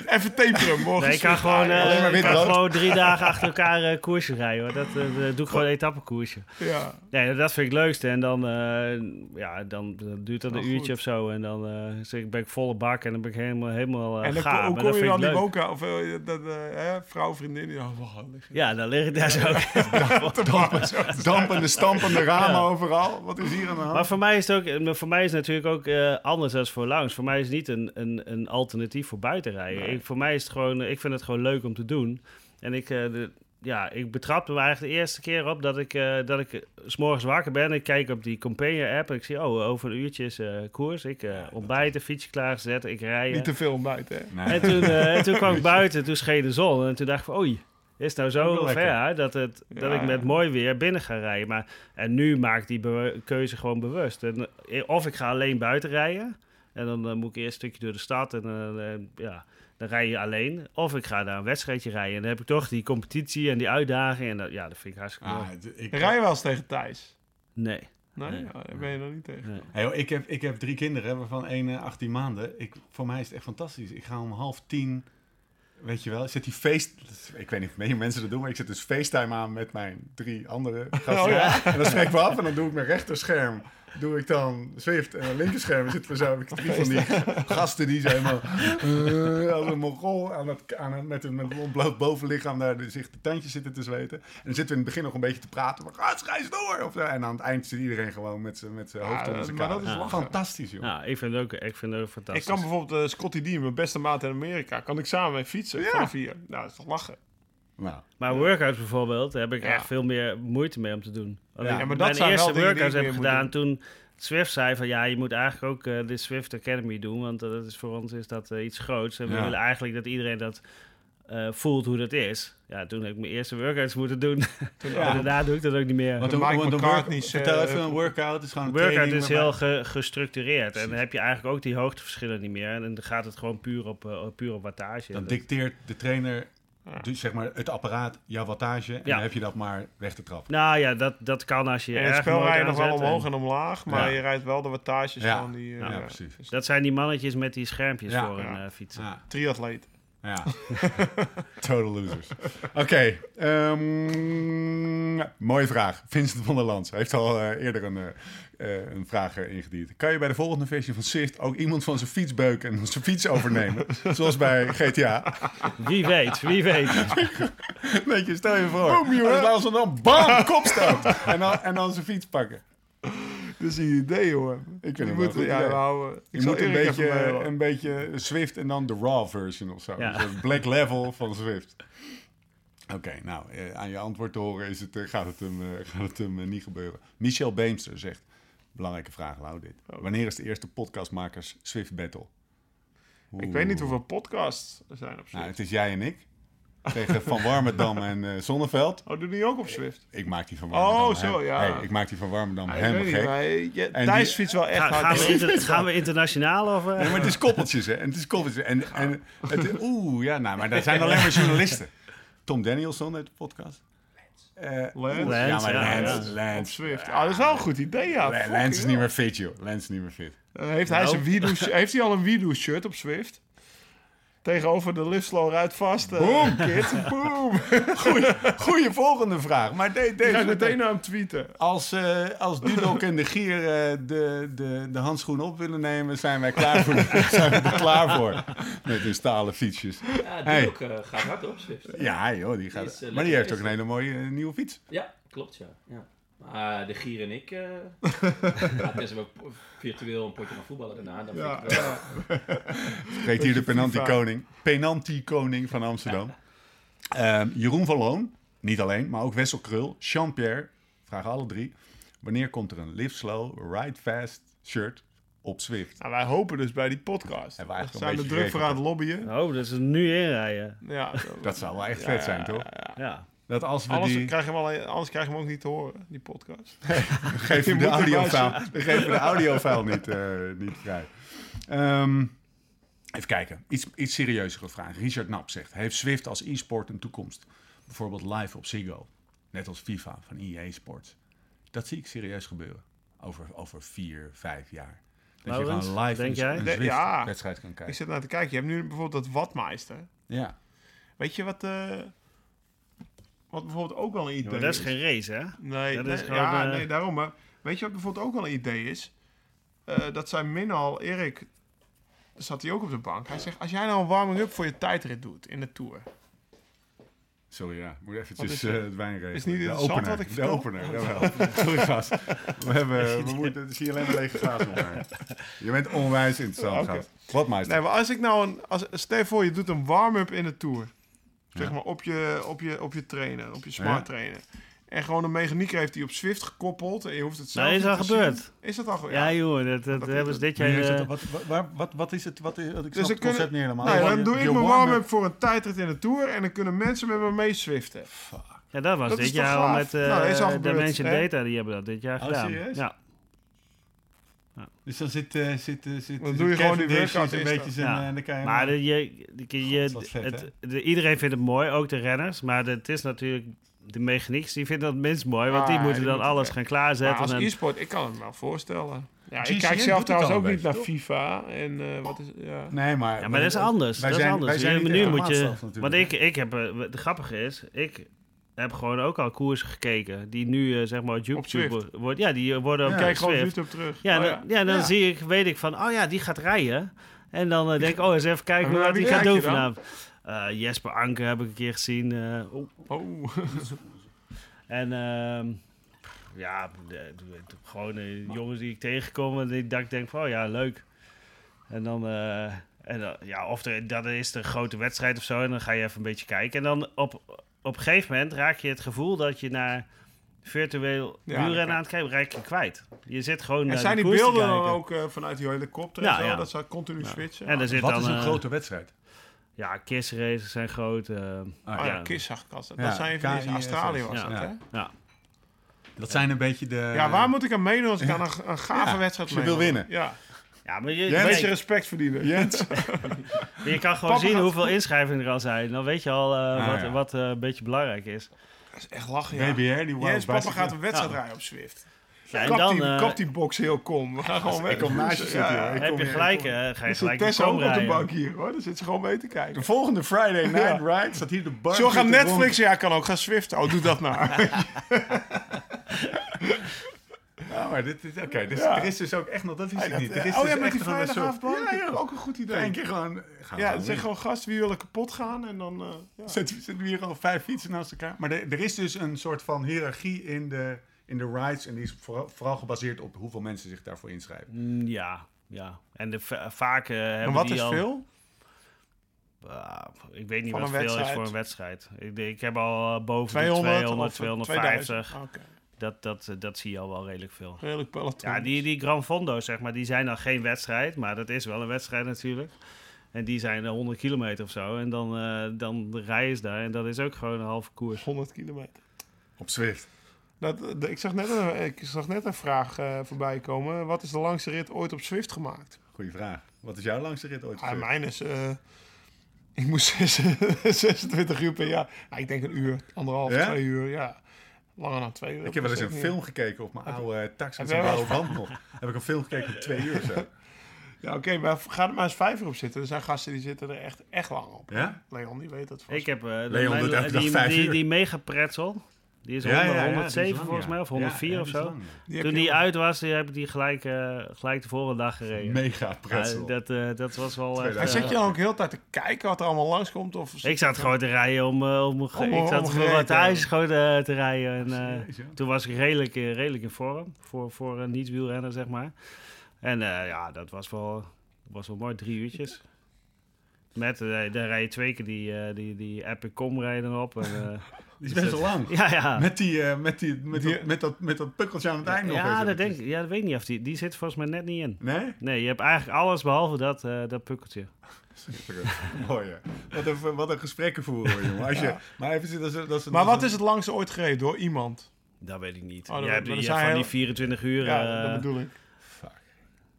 Even taperen, morgen. nee, ik kan gewoon, eh, ik gewoon drie dagen achter elkaar eh koersen rijden. Hoor. Dat eh, doe ik gewoon een etappekoersje. Ja. Nee, dat vind ik het leukste. En dan, eh, ja, dan, dan duurt dat een uurtje goed. of zo. En dan eh, ben ik volle bak en dan ben ik helemaal, helemaal En dan, gaar. kom dat je vind dan ik die leuk. woonkamer? Of dat eh, hè, vrouw, vriendin? die- Oh, Ja, dan lig ik daar zo. [laughs] Dampende, stampende ramen overal. Wat is hier aan de hand? Maar voor mij is ook, eh, voor mij is het natuurlijk ook eh, anders dan voor langs. Voor mij is het niet een, een, een alternatief voor buitenrijden. Ik, voor mij is het gewoon, ik vind het gewoon leuk om te doen. En ik, eh, de, ja, ik betrapte me eigenlijk de eerste keer op dat ik, eh, dat ik eh, 's morgens wakker ben. Ik kijk op die Companion app en ik zie, oh, over een uurtje is eh, koers. Ik eh ontbijten, fietsje klaargezet, ik rij. Niet te veel ontbijt, hè? Nee. En toen, eh, en toen kwam ik [laughs] buiten, toen scheen de zon. En toen dacht ik van, oei, is het nou zo ver hè, dat, het, dat Ja, ik met mooi weer binnen ga rijden. Maar, en nu maak ik die keuze gewoon bewust. En, eh, of ik ga alleen buiten rijden. En dan eh, moet ik eerst een stukje door de stad. En eh, ja, dan rij je alleen. Of ik ga naar een wedstrijdje rijden. En dan heb ik toch die competitie en die uitdaging. En dat, ja, dat vind ik hartstikke Ah, leuk. het- ik, Rij je wel eens tegen Thijs? Nee. Nee, Nee. Ja, daar ben je nog niet tegen. nee. Hey, joh, ik, heb, ik heb drie kinderen, waarvan één eh, 18 maanden. Ik, voor mij is het echt fantastisch. Ik ga om half tien, weet je wel, zet die feest... Ik weet niet of meer mensen dat doen, maar ik zet dus FaceTime aan met mijn drie andere [laughs] gasten. Oh ja. En dan spreken we af en dan doe ik mijn rechterscherm. Doe ik dan Zwift en mijn linkerscherm zitten we zo. Heb ik [laughs] drie van die gasten die zijn helemaal eh, als een mongool aan het, aan het, met, een, met een ontbloot bovenlichaam daar de- zich de tandjes zitten te zweten. En dan zitten we in het begin nog een beetje te praten. Maar ga eens door! Of, zo. en aan het eind zit iedereen gewoon met zijn met zijn hoofd Ja, onder zijn maar dat is Ja. Fantastisch, joh. Nou, ik vind het ook, ik vind het ook Ik fantastisch. kan bijvoorbeeld uh, Scotty D, mijn beste maat in Amerika, kan ik samen mee fietsen Ja. vanaf hier. Nou, dat is toch lachen. Nou, Maar workouts bijvoorbeeld, daar heb ik Ja. echt veel meer moeite mee om te doen. Want Ja, ik maar dat mijn eerste workouts heb gedaan toen Swift zei van ja, je moet eigenlijk ook eh, de Swift Academy doen, want eh, dat is voor ons is dat eh, iets groots. En we Ja. willen eigenlijk dat iedereen dat eh, voelt hoe dat is. Ja, toen heb ik mijn eerste workouts moeten doen. Toen, [laughs] Ja. en daarna doe ik dat ook niet meer. Want de een, Mike want een McCartney's, work- vertel even een workout. Het is gewoon een Workout is heel ge- gestructureerd. En dan heb je eigenlijk ook die hoogteverschillen niet meer. En dan gaat het gewoon puur op, puur op wattage. Dan Dat- dicteert de trainer. Dus zeg maar het apparaat, jouw wattage. En Ja. dan heb je dat maar weg te trappen. nou ja, dat, dat kan als je in het spel rij je nog wel en- omhoog en omlaag, maar Ja. je rijdt wel de wattages Ja. van die... eh, Ja, ja. precies. Dus Dat zijn die mannetjes met die schermpjes Ja. voor hun Ja. eh, fietsen. Ja, Triatleet. ja. [laughs] [laughs] Total losers. Oké, ehm, mooie vraag. Vincent van der Lans heeft al eh, eerder een, eh, eh, een vraag eh, ingediend. Kan je bij de volgende versie van Swift ook iemand van zijn fiets beuken en zijn fiets overnemen? [laughs] Zoals bij GTA. Wie weet, wie weet. [laughs] Weet je, stel je voor. Boom, Als ze dan bam, kopstoot. En dan, en dan zijn fiets pakken. Dat is een idee, hoor. Ik vind het moet, ja, we houden- ik Je moet een beetje, mailen. een beetje Swift en dan de raw version of zo. Ja. Soort black level van Swift. Oké, nou, eh, aan je antwoord te horen is het, eh, gaat het hem, eh, gaat het hem eh, niet gebeuren. Michel Beemster zegt, belangrijke vraag, Lau dit. Oh. Wanneer is de eerste podcastmakers Swift Battle? Ik weet niet hoeveel podcasts er zijn op Swift. Nou, het is jij en ik. Tegen Van [laughs] Warmerdam en eh Zonneveld. Oh, doe die ook op Swift? Ik maak die van Oh, Warmerdam. zo, hem- ja. Hey, ik maak die van Warmerdam ik helemaal niet, gek. je- En Thijs die- fiets wel echt Ga- hard. gaan, we inter- gaan we internationaal of... eh? Nee, maar het is koppeltjes, hè. En het is koppeltjes. En, en het, oeh, ja, nou, maar dat zijn alleen maar journalisten. Tom Danielson uit de podcast. Eh, Lance. oeh, ja, Lance, maar ja, Lance, Op Lance. Swift. Ah, dat is wel een goed idee, ja. Lance is niet meer fit, joh. Lance is niet meer fit. Eh, heeft, hij Nou. zijn Widow, heeft hij al een Widow shirt op Swift? Tegenover de Liftslow rijdt vast. eh, Boom. kids. [laughs] Boom. [laughs] Goeie, goeie volgende vraag. Maar de, Ik deze ga meteen naar hem tweeten. Als, eh als Dudok [laughs] en de Gier eh, de, de, de handschoenen op willen nemen, zijn wij klaar voor, zijn we er klaar voor. Met hun stalen fietsjes. Ja, Hey. eh, gaat hard op, Zwift. Ja, joh, die gaat. Die is, maar die heeft ook een hele mooie nieuwe fiets. Ja, klopt, ja. ja. Maar de Gier en ik... eh [laughs] ja, tenzij we virtueel een potje gaan voetballen daarna, dan Ja, vind ik wel... Spreekt [laughs] hier de FIFA. penalty-koning. Penalty-koning van Amsterdam. Ehm, Jeroen van Loon, niet alleen, maar ook Wessel Krul, Jean-Pierre, vragen alle drie. Wanneer komt er een Live Slow, Ride Fast shirt op Zwift? Nou, wij hopen dus bij die podcast. We eigenlijk zijn er druk voor aan het lobbyen. Oh, dat ze nu inrijden. Ja, [laughs] Dat zou wel echt Ja, vet zijn, ja, toch? ja, ja. Ja. Dat als we Anders, die... krijgen we alleen, anders krijgen we hem ook niet te horen, die podcast. [laughs] [laughs] Je we de audiofile, we geven de [laughs] audiofile niet, eh, niet vrij. Ehm, even kijken. Iets, iets serieuzere vraag. Richard Nap zegt: Heeft Swift als e-sport een toekomst? Bijvoorbeeld live op Ziggo. Net als FIFA van EA Sports. Dat zie ik serieus gebeuren. Over, over vier, vijf jaar. Dat je Laurens, gewoon live denk een, jij? een ja. wedstrijd kan Ik kijken. zit naar te kijken. Je hebt nu bijvoorbeeld dat Watmeister. Ja. Weet je wat, eh, wat bijvoorbeeld ook wel een idee Maar dat is geen race, hè? Nee, Dat nee, is gewoon, ja, eh, nee, daarom. Maar weet je wat bijvoorbeeld ook wel een idee is? Eh, dat zijn Minal, Erik, zat hij ook op de bank. Hij zegt, als jij nou een warming-up voor je tijdrit doet in de Tour. Sorry, ja. Ik moet eventjes is eh, het? het wijn regelen. Is niet de interessant opener, wat ik De vertel? opener, jawel. [laughs] Sorry, gast. We hebben... We moeten... Het is hier alleen maar lege glazen omheen. Je bent onwijs interessant, Oké. gast. Wat? Nee, maar als ik nou een... Als, stel voor, je doet een warm-up in de Tour. Zeg Ja. maar op je, op, je, op je trainer, op je smart Ja. trainer. En gewoon een mechanieker heeft die op Swift gekoppeld. En je hoeft het zelf Dat is niet al te gebeurd. zien. Is dat al gebeurd? Ja, jongen, dat, dat, Dat- hebben ze dit jaar... Eh, het- wat, wat, wat, wat is het? Wat is, ik snap Dus het concept kunnen, niet helemaal. nou, dan doe ik mijn warm-up- voor een tijdrit in de Tour. En dan kunnen mensen met me mee swiften. ja, dat was dat dit jaar al met eh Nou, Dimension hè? Data. Die hebben dat dit jaar Oh, gedaan. serieus? Ja. Dus dan zit, eh zit, eh, zit, Dan doe je gewoon die workout een in beetje zijn... Ja. eh, dan kan je Maar de, je, de, je, God, vet, het, de- iedereen vindt het mooi, ook de renners. Maar het is natuurlijk... De mechanics die vinden dat minst mooi, want die Ah, moeten die dan moeten alles weg. gaan Maar klaarzetten. als en, e-sport, ik kan het me wel voorstellen. Ja, ik GCN kijk doet zelf trouwens ook niet naar FIFA. En eh, wat is ja. Nee, maar... ja, maar dat is anders. Wij dat is zijn, anders. Wij zijn Je- niet nu de moet je, want ik, ik heb, het grappige is, ik heb gewoon ook al koersen gekeken die nu eh, zeg maar op YouTube wordt. Ja, die eh, worden op. Kijk gewoon. YouTube terug. Ja, Oh, dan, ja. dan Ja. zie ik, weet ik van, oh ja, die gaat rijden. En dan eh, denk ik, oh, eens even kijken Maar wat hij gaat doen vanavond. Eh, Jesper Anker heb ik een keer gezien. eh, oh. Oh. [laughs] En ehm, ja, de- de- de- gewoon jongens die ik tegenkom en die dat ik denk van, oh ja, leuk. En dan, eh, en dan ja, of er, dat is een grote wedstrijd of zo en dan ga je even een beetje kijken. En dan op, op een gegeven moment raak je het gevoel dat je naar virtueel Ja, kan. aan het kijken, raak je kwijt. Je zit gewoon En zijn die beelden dan ook eh, vanuit die helikopter Ja, en zo? ja. Dat zou continu switchen? En er zit Wat dan, is een eh, grote wedstrijd? Ja, kissraces zijn groot. eh, Ah, Oh ja, ja. KISS zag ik al. Dat Ja, zijn van die. Australië was Ja. dat, Ja. hè? ja. Dat zijn een beetje de... Ja, waar moet ik aan meedoen als ik aan een, een gave Ja, wedstrijd als je meedoen? wil winnen. Ja, ja, maar je, een Jens? beetje nee, respect verdienen. Jens? [laughs] je kan gewoon Papa zien gaat- hoeveel inschrijvingen er al zijn. Dan weet je al eh, Ah, wat, ja. wat eh, een beetje belangrijk is. Dat is echt lachen, ja. BBR, die Jens, papa gaat een wedstrijd Ja. rijden op Zwift. Ja, en kap, dan die, eh, kap die box heel kom. We gaan gewoon weg. Ik kom naast je zitten, Ja, heb kom je gelijk, eh, ga je Er zit gelijk de Tessa ook op de bank hier, hoor. Daar zit ze gewoon mee te De kijken. volgende Friday [laughs] Night Ja. Ride staat hier de bar. Zo gaan Netflix, ja, kan ook gaan Zwift. Oh, doe dat nou. [laughs] Ja, maar dit, dit, oké, dus Ja. er is dus ook echt nog, dat wist ik niet. Er is oh dus ja, met echt die gewoon een soort- vrijdagavond. Ja, ja, ook een goed idee. Eén keer gewoon... gaan Ja, zeg gewoon gast, wie willen kapot gaan en dan... eh, ja. Zetten we hier gewoon vijf fietsen naast elkaar. Maar er, er is dus een soort van hiërarchie in de, in de rides. En die is vooral, vooral gebaseerd op hoeveel mensen zich daarvoor inschrijven. Mm, Ja, ja. En de, va- vaak eh, hebben En wat die is al... veel? Ah, ik weet niet Van wat veel is voor een wedstrijd. Ik, ik heb al eh, boven 200 de 200, of 250. 2000? Oké, Dat, dat, eh, dat zie je al wel redelijk veel. redelijk peloton. Ja, die, die Gran Fondo, zeg maar, die zijn dan geen wedstrijd. Maar dat is wel een wedstrijd natuurlijk. En die zijn eh, 100 kilometer of zo. En dan, eh dan rijden ze daar. En dat is ook gewoon een halve koers. 100 kilometer. Op Zwift. Dat, de- ik, zag net een, ik zag net een vraag eh, voorbij komen. Wat is de langste rit ooit op Zwift gemaakt? Goeie vraag. Wat is jouw langste rit ooit? op Ah, mijn is... eh, [laughs] ik moest [laughs] zes- 26 uur per jaar. Ja, ik denk een uur, anderhalf, Ja? twee uur. Ja, langer dan twee uur. Ik heb wel eens een film gekeken op mijn oude uh, tax heb jij blauwe wel- band nog. Heb ik een film gekeken op twee uur zo. Ja, oké, maar ga er maar eens vijf uur op zitten. Er zijn gasten die zitten er echt, echt lang op. Ja? Leon, die weet dat vast. Ik heb de- Leon mijn- doet elke dag die, vijf die, uur. die mega pretzel. Die is Ja, ja, 100, ja, die is 107 lang, volgens ja. mij, of Ja, 104 ja, of zo. Die Toen die uit was, die heb ik die gelijk, eh, gelijk de volgende dag gereden. Mega pretzel. Dat, eh, dat was wel... echt, Hij zet je dan ook heel de tijd te kijken wat er allemaal langskomt? Of Ik zat gewoon te rijden om, eh, om, Om- ik zat gewoon te thuis gewoon eh, te rijden. En, eh, toen was ik redelijk, eh, redelijk in vorm voor, voor een niet-wielrenner, zeg maar. En eh, ja, dat was wel, was wel mooi, drie uurtjes. Met, eh daar rij je twee keer die, eh, die, die Epic Com rijden op. En, eh, [laughs] Die is best wel lang. ja, ja. Met, die, eh, met, die, met, Die- dat, met, dat, met dat pukkeltje aan het einde nog ja, dat denk ik. Ja, dat weet ik niet of die... Die zit volgens mij net niet in. Nee? Nee, je hebt eigenlijk alles behalve dat, eh, dat pukkeltje. Schitterend. [laughs] Mooi, hè? Wat een, wat een gesprekken voeren, jongen. Als je, Maar even zitten, dat is, dat is, Maar dat wat is het langste ooit gereden door iemand? Dat weet ik niet. Oh, dat- je hebt, je hebt van die heel- 24 uur... Ja, dat bedoel ik.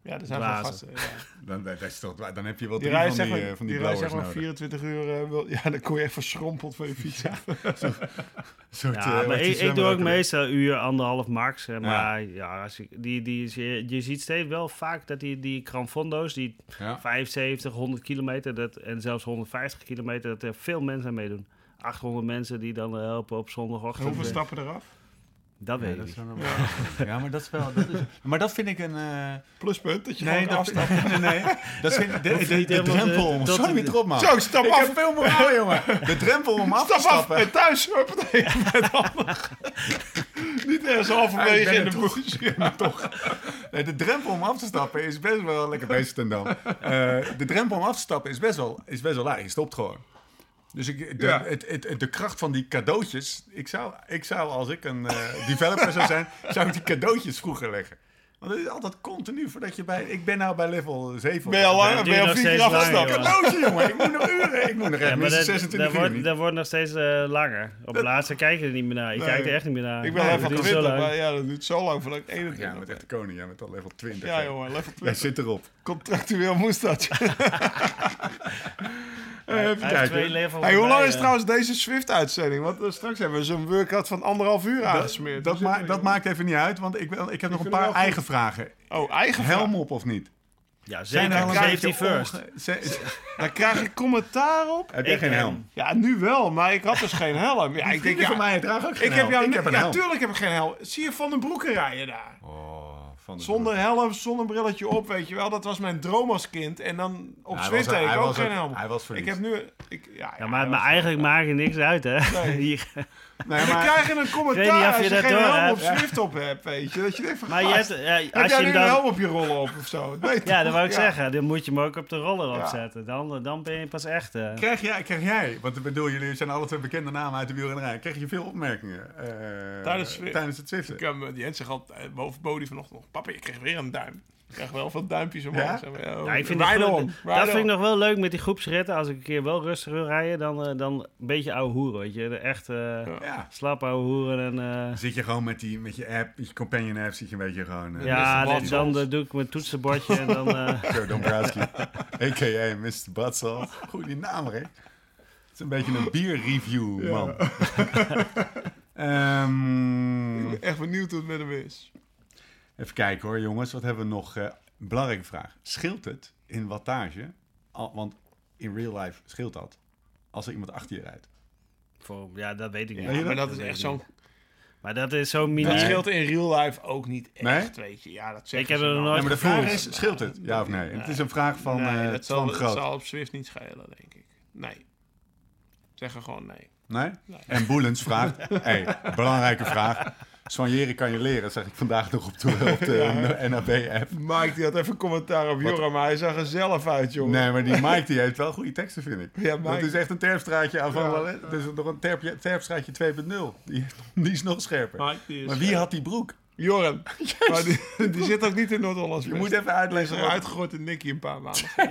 Ja, er zijn gasten. Ja. [laughs] Dan, dat is toch, dan heb je wel Die drie van zeg die, maar, eh, van die die zeg maar nodig. 24 uur. eh, wil, ja, dan kon je echt verschrompeld van je fiets. af. [laughs] Soort, Ja, eh, maar ik, doe ook meestal een uur, anderhalf max. eh, Maar ja, als ik, die, die, je, je ziet steeds wel vaak dat die, die Cranfondo's, die Ja. 75, 100 kilometer dat, en zelfs 150 kilometer, dat er veel mensen aan meedoen. 800 mensen die dan helpen op zondagochtend. Hoeveel Eh, stappen eraf? Dat weet Ja, ik is [laughs] ja, maar dat is wel... Dat is, maar dat vind ik een... eh, Pluspunt, dat je nee, gewoon dat, afstapt. nee, nee, nee. Dat vind ik de, de, de drempel om... Sorry, niet erop, man. Zo, stap ik af. heb veel moraal, [laughs] jongen. De drempel om af te Stap af stappen... en thuis. Huppatee, [laughs] met. Niet ergens halverwege ben in de maar toch. Nee, de drempel om af te stappen is best wel... Lekker bezig, ten dan. de drempel om af te stappen is best wel, is best wel laag. Je stopt gewoon. Dus ik, de, Ja. het, het, de kracht van die cadeautjes... Ik zou, ik zou als ik een eh, developer zou zijn... [laughs] zou ik die cadeautjes vroeger leggen. Want het is altijd continu voordat je bij... Ik ben nou bij level 7. Ben je al Ja, lang? Ben je al vier afgestapt? Cadeautje, jongen. Ik moet nog [laughs] uren. Ik moet nog echt Ja, dat, 26 dat, uur wordt, dat wordt nog steeds eh, langer. Op het laatste kijk je er niet meer naar. Je Nee. kijkt er echt niet meer naar. Ik ben Nee, level dat duurt zo 20, lang. maar ja, dat duurt zo lang voordat ik Ja, 21 met ben. echt de koning. Jij bent al level 20. Ja, jongen, level Jij 20. zit erop. Contractueel moest dat. [laughs] Eh, even kijken. Hey, hoe lang is eh. trouwens deze Swift-uitzending? Want eh, straks hebben we zo'n workout van anderhalf uur aangesmeerd. Dat, ma zit dat het, maakt even niet uit, want ik, wil, ik heb nog een paar eigen vragen. Oh, eigen Helm Helm. op of niet? Ja, Zijn er Safety first. [laughs] Daar krijg ik commentaar op. Heb jij Ik, geen helm? Ja, nu wel, maar ik had dus geen helm. Ja, ik denk, ja, van mij dragen ook geen ik helm. heb jou, ik heb een ja, helm. tuurlijk heb ik geen helm. Zie je Van den Broeken rijden daar? Oh, van de Zonder helm, zonder brilletje op, weet je wel. Dat was mijn droom als kind. En dan op ik hij ook geen helm. hij was ik heb nu... Ik, ja, Ja, ja, maar, maar eigenlijk maakt je niks uit, hè? Nee. [laughs] Hier. Nee, We maar, krijgen een commentaar als je geen helm op. Zwift op hebt, weet je. Dat je denkt van, Maar je hebt, ja, heb als jij je een dan... helm op je rollen op of zo? Ja, dat wou ik Ja. zeggen. Dan moet je hem ook op de roller Ja. opzetten. Dan, dan ben je pas echt... eh, krijg, jij, krijg jij, want ik bedoel, jullie zijn alle twee bekende namen uit de wielrennerij. Krijg je veel opmerkingen eh, Tijdens tijdens het Zwiften? Ik heb uh, Jens zegt altijd boven Bodie vanochtend nog... Papa, je kreeg weer een duim. Ik krijg wel veel duimpjes omhoog. Ja? Zeg maar, ja, Ja, ik vind dat vind ik nog wel leuk met die groepsritten. Als ik een keer wel rustig wil rijden, dan, eh, dan een beetje ouwe hoeren, weet je. Echt Ja. slap ouwe hoeren en... eh, Zit je gewoon met, die, met je app, met je companion app, zit je een beetje gewoon... eh, ja, dan, dan doe ik mijn toetsenbordje en dan... eh, Joe Dombrowski, a.k.a. Mr. Badsalt. Goeie naam, hè? Het is een beetje een bierreview, man. [laughs] Ehm, Ik ben echt benieuwd hoe het met hem is. Even kijken hoor, jongens. Wat hebben we nog? Eh, belangrijke vraag. Scheelt het in wattage? Al, want in real life scheelt dat. Als er iemand achter je rijdt. voor, ja, dat weet ik niet. Ja, maar dat is echt zo'n... Maar dat is zo mini... Dat scheelt in real life ook niet Nee? echt, weet je. Ja, dat zeggen Ik heb er nooit Ja, maar de vraag is, scheelt het? Ja of nee? Het is een vraag van, nee, eh dat zal, van dat groot. zal op Swift niet schelen, denk ik. Nee. Zeggen gewoon nee. Nee? Nee. En Boelens vraagt, [laughs] hey, belangrijke vraag. Soigneren kan je leren, zeg ik vandaag nog op de, op de [laughs] NAB-app. Mike die had even commentaar op? Joram, maar hij zag er zelf uit, jongen. Nee, maar die [laughs] Mike die heeft wel goede teksten, vind ik. Ja, Mike. Dat is echt een terpstraatje aan van... Ja. Het is nog een terp, terpstraatje 2.0. Die, die is nog scherper. Mike, die is, Maar wie had die broek? Joram. [laughs] Maar die, die zit ook niet in Noord-Hollands. Je moet even Hij uitleggen. wat- eruit gegooid in Nicky een paar maanden. [laughs]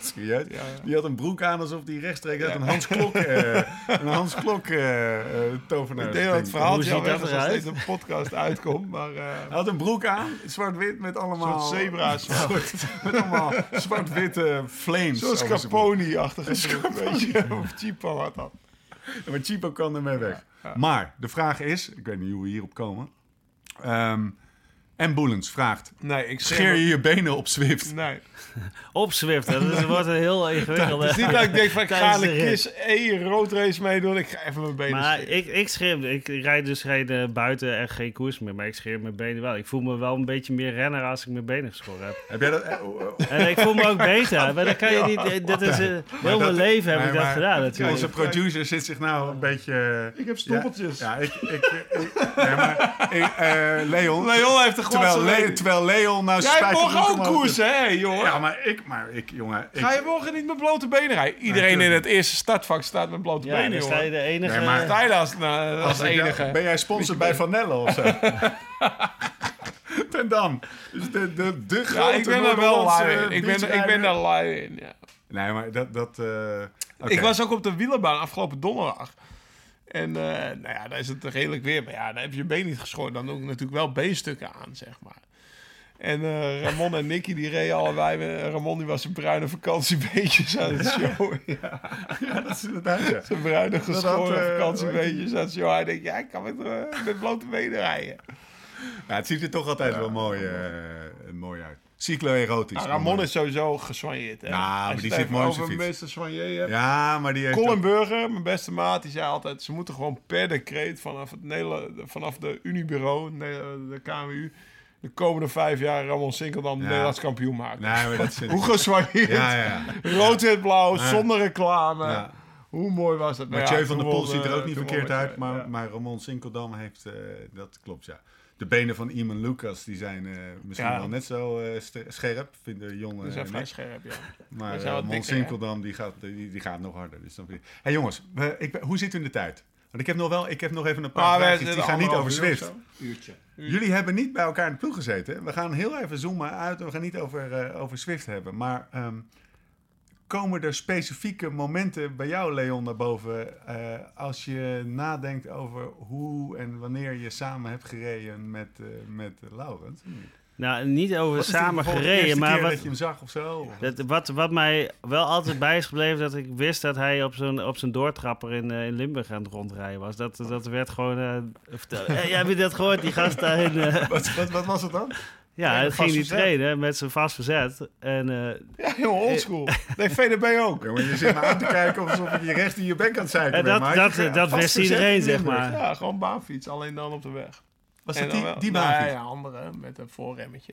Serieus? Ja, ja. Die had een broek aan alsof die rechtstreeks uit Ja. een Hans Klok, [laughs] een Hans Klok eh, tovenaar. Ik denk dat het verhaaltje al is als eruit? deze podcast uitkomt. Maar Hij had een broek aan, zwart-wit met allemaal... soort zebra's. Met allemaal zwart-witte flames. zo'n weet je. Of Chipo had dat. Maar Chipo kan ermee weg. Maar de vraag is, ik weet niet hoe we hierop komen. Ehm, En Boelens vraagt, Nee, ik scheer je je benen op Zwift? Nee. [laughs] Op Zwift, hè. dat wordt een heel ingewikkeld. Het is niet dat ik denk van ik ga een de rit. KISS E roadrace meedoen. Ik ga even mijn benen Maar scheren. ik, ik scheer, ik rijd dus geen eh, buiten en geen koers meer, maar ik scheer mijn benen wel. Ik voel me wel een beetje meer renner als ik mijn benen geschoren heb. Heb jij dat? eh, oh, oh. En ik voel me ook beter, maar dan kan je niet, eh, dat is, heel mijn leven heb Nee, ik dat maar gedaan natuurlijk. Onze producer zit zich nou een beetje... Ik heb stoppeltjes. Ja, ik... ik, ik nee, maar, ik, eh, Leon... Leon heeft de terwijl, Le- terwijl Leon nou Jij spijt genoeg ook koersen, hè, jongen? Ja, maar ik... Maar ik, jongen... Ik, Ga je morgen niet met blote benen rijden? Iedereen in het eerste startvak staat met blote Ja, benen, dan sta je jongen. de enige... Nee, maar- Sta je als, nou, als enige? Ben jij sponsor bij Van Nelle of zo? [laughs] Ten Dam. Dus de, de, de Ja, grote ik ben daar wel lui in. Ik ben, ik ben daar lui in, ja. Nee, maar dat... dat eh, oké. Ik was ook op de wielerbaan afgelopen donderdag. En eh, nou ja, daar is het redelijk weer. Maar ja, dan heb je je been niet geschoren. Dan doe ik natuurlijk wel beenstukken aan, zeg maar. En eh, Ramon en Nicky die reden allebei. Ramon die was zijn bruine vakantiebeentjes aan het showen. Ja, Ja, dat is inderdaad, ja. zijn bruine geschoren eh, vakantiebeentjes aan het showen. Hij denkt, ja, ik kan met, met blote benen rijden. Ja, het ziet er toch altijd wel mooi, eh, mooi uit. Cyclo-erotisch. Nou, Ramon is sowieso gesoigneerd. hè. Ja, maar Als je die zit mooi op zijn fiets. Hebt. Ja, maar die heeft... Colin ook- Burger, mijn beste maat, die zei altijd... ze moeten gewoon per decreet vanaf, het Nederla- vanaf de Unibureau, de, KMU... de komende vijf jaar Ramon Sinkeldam Ja. Nederlands kampioen maken. Nee, maar dat zit... [laughs] Hoe gesoigneerd. Ja, ja. Rood, wit, blauw, zonder reclame. ja. Hoe mooi was dat? Nou Mathieu ja, van der Poel ziet er eh, ook niet toen verkeerd uit, Mathieu, maar, maar Ramon Sinkeldam heeft... eh, dat klopt, ja. De benen van Iman Lucas, die zijn eh, misschien Ja. wel net zo eh, scherp, vinden zijn vrij scherp, ja. Maar Die zijn wat Ramon dikker, hè? Sinkeldam, die gaat, die, die gaat nog harder. Dus dan hey, jongens, we- ik, hoe zit u in de tijd? Want ik heb nog wel, ik heb nog even een paar wij vragen. Die gaan niet over zo. Uurtje. Jullie hebben niet bij elkaar in de ploeg gezeten. We gaan heel even zoomen uit en we gaan niet over, eh, over Swift hebben. Maar ehm, komen er specifieke momenten bij jou, Leon, naar boven... eh, als je nadenkt over hoe en wanneer je samen hebt gereden met, eh met Laurens? Nou, niet over samen gereden, maar wat, dat je hem zag of zo? dat, wat, wat mij wel altijd bij is gebleven, dat ik wist dat hij op zijn, op zijn doortrapper in, eh, in Limburg aan het rondrijden was. Dat, dat werd gewoon... eh vertel- Eh, ja, heb je dat gehoord? Die gast daarin... eh, Wat, wat, wat was het dan? Ja, Ja, hij ging die verzet. trainen met zijn vast verzet. En eh, Ja, jongen, oldschool. Nee, VDB ook. Jongen, je zit me aan te kijken alsof ik je recht in je bek aan het zeiken En ben. dat- maar dat- je- dat wist iedereen, zeg maar. Ja, gewoon baanfiets. Alleen dan op de weg. Was dat die, die Nee, baanfiets? ja, andere met een voorremmetje.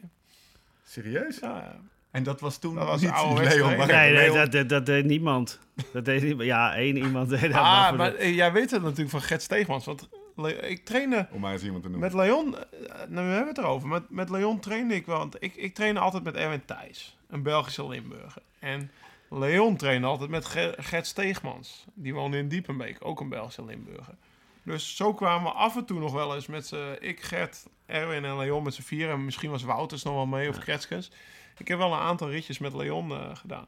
Serieus? Ja, ja. En dat was toen Dat was niet Leon. maar nee, nee Leon- dat, dat, dat deed niemand. Dat deed niemand. Ja, één iemand deed dat. maar Ah, maar de- eh, jij weet het natuurlijk van Gert Steegmans. Want ik trainde Om maar eens iemand te noemen. met Leon... eh, Nou, we hebben het erover. Met, met Leon trainde ik wel. Want ik, ik trainde altijd met Erwin Thijs. Een Belgische Limburger. En Leon trainde altijd met Ger- Gert Steegmans. Die woonde in Diepenbeek. Ook een Belgische Limburger. Dus zo kwamen we af en toe nog wel eens met z'n... Ik, Gert, Erwin en Leon met z'n vier. En misschien was Wouters nog wel mee. Of Kretskens. Ik heb wel een aantal ritjes met Leon eh, gedaan.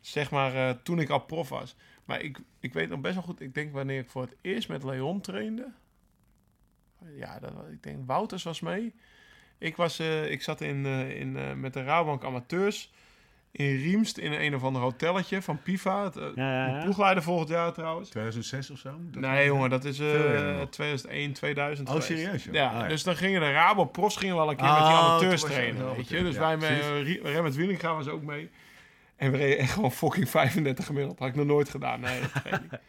Zeg maar eh, toen ik al prof was. Maar ik, ik weet nog best wel goed. Ik denk wanneer ik voor het eerst met Leon trainde. Ja, dat, ik denk Wouters was mee. Ik, was, eh, ik zat in, eh, in, eh, met de Rabobank Amateurs in Riemst in een of ander hotelletje van PIFA. Het, eh, Ja, ja, ja. de ploegleider volgend jaar trouwens. 2006 of zo? Dat- Nee, jongen, dat is eh, Veel eerder nog. 2001, 2000. Oh, geweest. serieus, joh? Ja, Ah, ja. dus dan gingen de Rabo Profs gingen wel een keer met die Oh, amateurs trainen. Weet je? Dus Ja, wij met Remmert Wielinga was ook mee. En we reden echt gewoon fucking 35 gemiddeld. Had ik nog nooit gedaan. Nee, dat weet ik niet.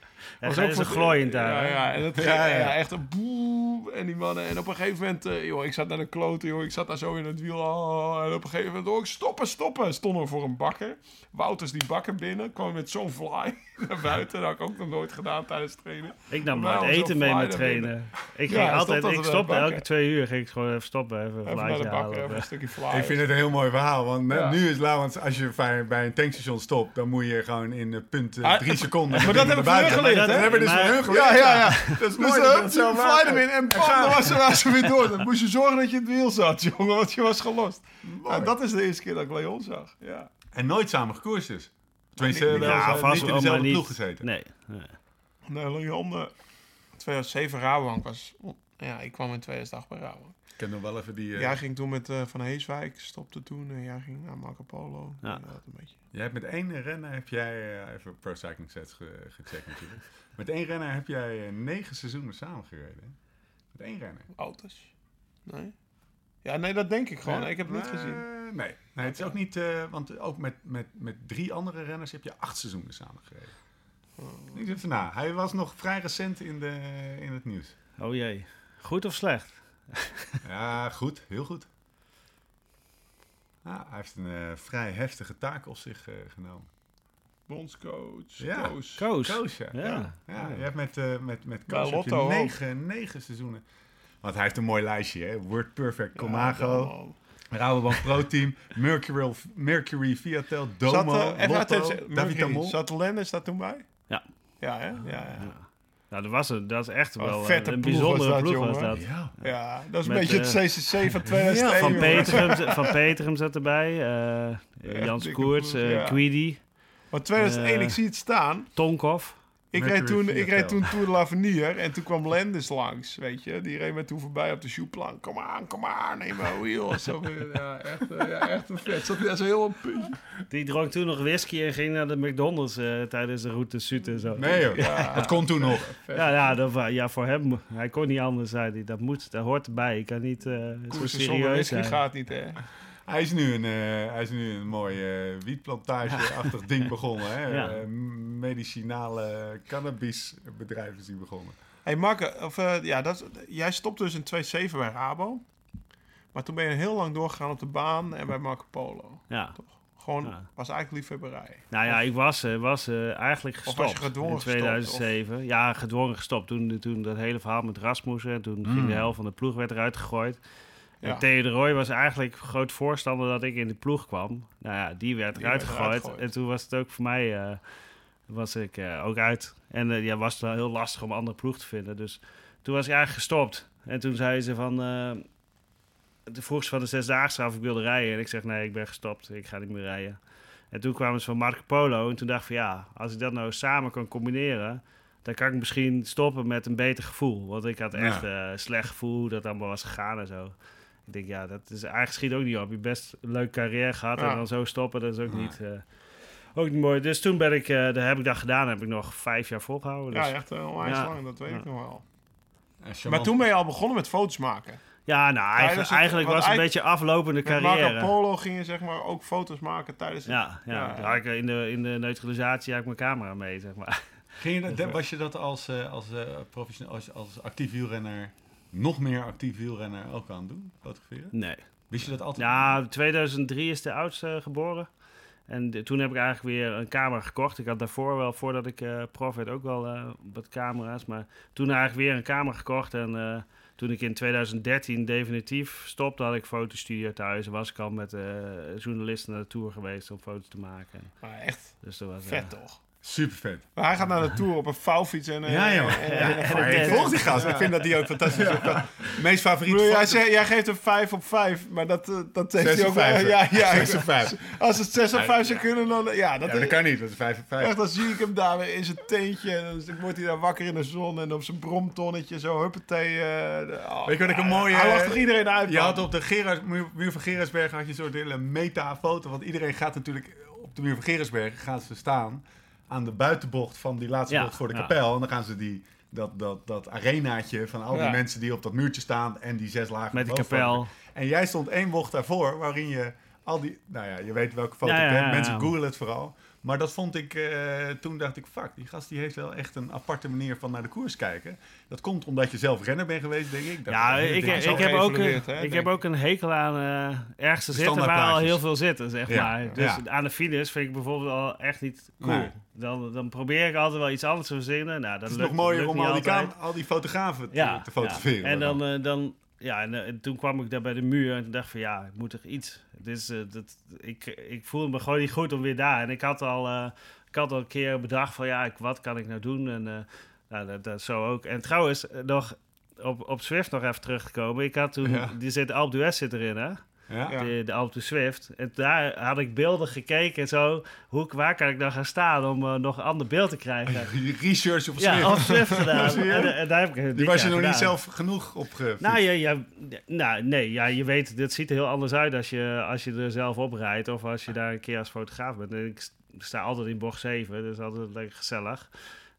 Ja, Was ook voor het- glooiend daar. Ja, ja, en dat [laughs] Ja, ja. echt een boe. En die mannen. En op een gegeven moment, eh, joh, ik zat naar de kloten, joh. Ik zat daar zo in het wiel. oh, en op een gegeven moment, ik stoppen, stoppen. Stonden we voor een bakker. Wouters die bakker binnen. Kwam met zo'n fly [laughs] naar buiten. Dat had ik ook nog nooit gedaan tijdens het trainen. Ik nam nooit zo eten mee met trainen. Ik Ja, ging stop altijd, dat ik stopte elke twee uur ging ik gewoon even stoppen, even een Even naar vlaatje de bakker, halen. even een of- stukje fly. Ik vind het een heel mooi verhaal, want Ja. nu is Laurens, als je bij, een tankstation stopt, dan moet je gewoon in eh, punt eh, Ah, drie het- seconden. maar dat naar heb ik buiten. van hun geleerd, Dat hè? hebben we dus Maar- van hun geleerd. Ja, ja, ja. Dat is Dus mooi dat het zo fly in en dan was ze, was weer door. Dan moest je zorgen dat je in het wiel zat, [laughs] jongen, want je was gelost. Dat is de eerste keer dat ik Leon zag. Ja. En nooit samen gekoerst dus. Tenminste, ja, eh, vast niet in dezelfde niet. ploeg gezeten. Nee. nee. Nee, Leon, eh 2007 Rabobank was... Ja, ik kwam in 2008 bij Rabobank. Ik ken nog wel even die... eh, Jij ging toen met eh, Van Heeswijk, stopte toen. En jij ging naar Marco Polo. Ja. Dat een beetje. Jij hebt met één renner, heb jij, eh, even Pro Cycling Sets ge- gecheckt natuurlijk. [laughs] Met één renner heb jij negen seizoenen samengereden. Met één renner. Auto's? Nee? Ja, nee, dat denk ik gewoon. Ja? Ik heb het niet Eh, gezien. Nee, nee het is ook niet... eh, want ook met, met, met drie andere renners heb je acht seizoenen samen gereden. Oh. Ik even na. Hij was nog vrij recent in, de, in het nieuws. Oh jee. Goed of slecht? [laughs] Ja, goed. Heel goed. Ja, hij heeft een eh, vrij heftige taak op zich eh, genomen. Bondscoach, Ja. Koos. Koos. Koos, ja. Ja. ja. ja, je hebt met, eh met, met Lotto ook. negen, negen seizoenen. Want hij heeft een mooi lijstje, hè. Word Perfect, Ja, Comago, allemaal. Rabobank Pro Team, Mercury, Mercury Viatel, Zat, Domo, eh, even Lotto, David Amol. Zat Lennis daar toen bij? Ja. Ja, hè? Ja, ja. Ja. Nou, dat was het. Dat is echt een wel eh, een bijzondere was dat, ploeg was dat. Ja. Ja, dat is een beetje eh, het CCC van [laughs] 2001. Van. Peterum, [laughs] van Peterum zat erbij. eh, Jans Koerts, eh ja. Queedy, Maar 2001, Eh, ik zie het staan. Tonkov. Ik reed, toen, ik reed toen Tour de l'Avenir en toen kwam Lendes langs, weet je. Die reed me toen voorbij op de shoeplank. Kom aan, kom aan, neem mijn wheel. Zo, ja, echt, eh, ja, echt een vet. Zat hij daar zo heel een puntje. Die dronk toen nog whisky en ging naar de McDonald's eh, tijdens de route Zuid en zo. Nee joh, Ja. dat kon toen nog. Ja, ja, dat, ja, voor hem. Hij kon niet anders, zei hij. Dat moet, dat hoort erbij. Ik kan niet eh zo Koersen zonder serieus whisky zijn. gaat niet, hè. Hij is nu een, eh, hij is nu een mooi eh, wietplantage-achtig [laughs] ding begonnen. Hè? Ja. Eh, medicinale cannabisbedrijf is hij begonnen. hey, Mark, of, eh, ja, dat, jij stopt dus in 2007 bij Rabo. Maar toen ben je heel lang doorgegaan op de baan en bij Marco Polo. Ja. Gewoon, Ja. was eigenlijk liefhebberij. Nou ja, ik was, eh, was eigenlijk was je gestopt gedwongen in gestopt, 2007. Ja, gedwongen gestopt. Toen, toen dat hele verhaal met Rasmussen. En toen ging Mm. de helft van de ploeg werd eruit gegooid. Ja. En Theo de Roy was eigenlijk groot voorstander dat ik in de ploeg kwam. Nou ja, die werd eruit gegooid. En toen was het ook voor mij eh, was ik eh, ook uit. En eh, ja, was het wel heel lastig om een andere ploeg te vinden. Dus toen was ik eigenlijk gestopt. En toen zei ze van... toen vroeg ze van de zesdaagse af ik wilde rijden. En ik zeg nee, ik ben gestopt. Ik ga niet meer rijden. En toen kwamen ze van Marco Polo. En toen dacht ik van ja, als ik dat nou samen kan combineren... dan kan ik misschien stoppen met een beter gevoel. Want ik had echt een slecht gevoel hoe dat allemaal was gegaan en zo. Ik denk, ja, dat is eigenlijk schiet ook niet op. Je hebt best een leuke carrière gehad Ja. en dan zo stoppen, dat is ook niet... eh, ook niet mooi. Dus toen ben ik, eh daar heb ik dat gedaan. heb ik nog vijf jaar volgehouden. Dus. Ja, echt uh, onwijs Ja. lang, dat weet ik nog wel. En Maar toen ben je al begonnen met foto's maken. Ja, nou, eigenlijk, het- was het een beetje aflopende Met Marco carrière. Polo ging je zeg maar ook foto's maken tijdens het... Ja, ja. Ja. Daar had ik in, de, in de neutralisatie had ik mijn camera mee, zeg maar. Ging je dat, [laughs] was je dat als, eh, als, eh, professioneel, als, als actief wielrenner, nog meer actief wielrenner ook aan het doen? Fotograferen? Nee. Wist je dat altijd? Ja, 2003 is de oudste geboren. En de- toen heb ik eigenlijk weer een camera gekocht. Ik had daarvoor wel, voordat ik eh prof werd, ook wel eh, wat camera's. Maar toen eigenlijk weer een camera gekocht. En eh, toen ik in 2013 definitief stopte, had ik fotostudio thuis. En was ik al met eh, journalisten naar de tour geweest om foto's te maken. Maar echt Dus dat was vet toch? Super vet. Maar hij gaat naar de Tour op een vouwfiets en... eh, Ja, joh. en- Ja, en- en en- ik volg die gast. Ik vind dat die ook fantastisch is. Meest bedoel, jij, zegt- jij geeft een 5 op 5, maar dat, eh, dat heeft Zes hij ook... hè? ja, ja, Zes op vijf. Als het 6 op 5 zou kunnen, dan... Ja, dat, Ja, dat kan niet. Dat is 5 op 5. Echt, dan zie ik hem daar weer in zijn teentje. En dan wordt hij daar wakker in de zon. En op zijn bromtonnetje zo, huppatee. eh, oh, Weet je wat ik een mooie- Hij lacht toch iedereen uit, Je had op de Gerard, muur, van Gerardsberg had je een soort hele meta-foto. Want iedereen gaat natuurlijk op de muur van gaan ze staan aan de buitenbocht van die laatste bocht voor de kapel. En dan gaan ze die, dat, dat, dat arenaatje van al die mensen die op dat muurtje staan en die zes lagen met de kapel. En jij stond één bocht daarvoor waarin je al die, nou ja, je weet welke foto ik heb. Mensen ja. googlen het vooral. Maar dat vond ik, eh, toen dacht ik, fuck, die gast die heeft wel echt een aparte manier van naar de koers kijken. Dat komt omdat je zelf renner bent geweest, denk ik. Dat Ja, ik, ik, heb ook, een- hè, ik heb ook een hekel aan eh ergens te zitten waar al heel veel zitten, zeg Ja, maar. Dus Ja. aan de finish vind ik bijvoorbeeld al echt niet cool. Nee. Dan, dan probeer ik altijd wel iets anders te verzinnen. Nou, dat Het is lukt, nog mooier om niet al die, altijd. kam- al die fotografen te, ja, te fotograferen. ja. En dan, eh, dan ja, en, eh, toen kwam ik daar bij de muur en toen dacht van ja, ik moet toch iets. Dus eh, dat, ik, ik voelde me gewoon niet goed om weer daar. En ik had al, eh, ik had al een keer bedacht van ja, ik, wat kan ik nou doen? En nou, dat, dat zo ook. En trouwens, nog op, op Swift nog even terug te komen. Ik had toen, Ja. die zit Alpe d'Huez zit erin hè. Ja? Ja. De, de Alpe Swift. En daar had ik beelden gekeken en zo. Hoe, waar kan ik dan gaan staan om eh, nog een ander beeld te krijgen? [laughs] Je research op Ja, Swift. op Swift [laughs] gedaan. Zie je? en, en daar heb ik Die was je nog niet zelf genoeg op Nou, ja, ja, nou, nee, ja, je weet, dit ziet er heel anders uit als je, als je er zelf op rijdt of als je daar een keer als fotograaf bent. En ik st- sta altijd in bocht 7, dus altijd lekker gezellig.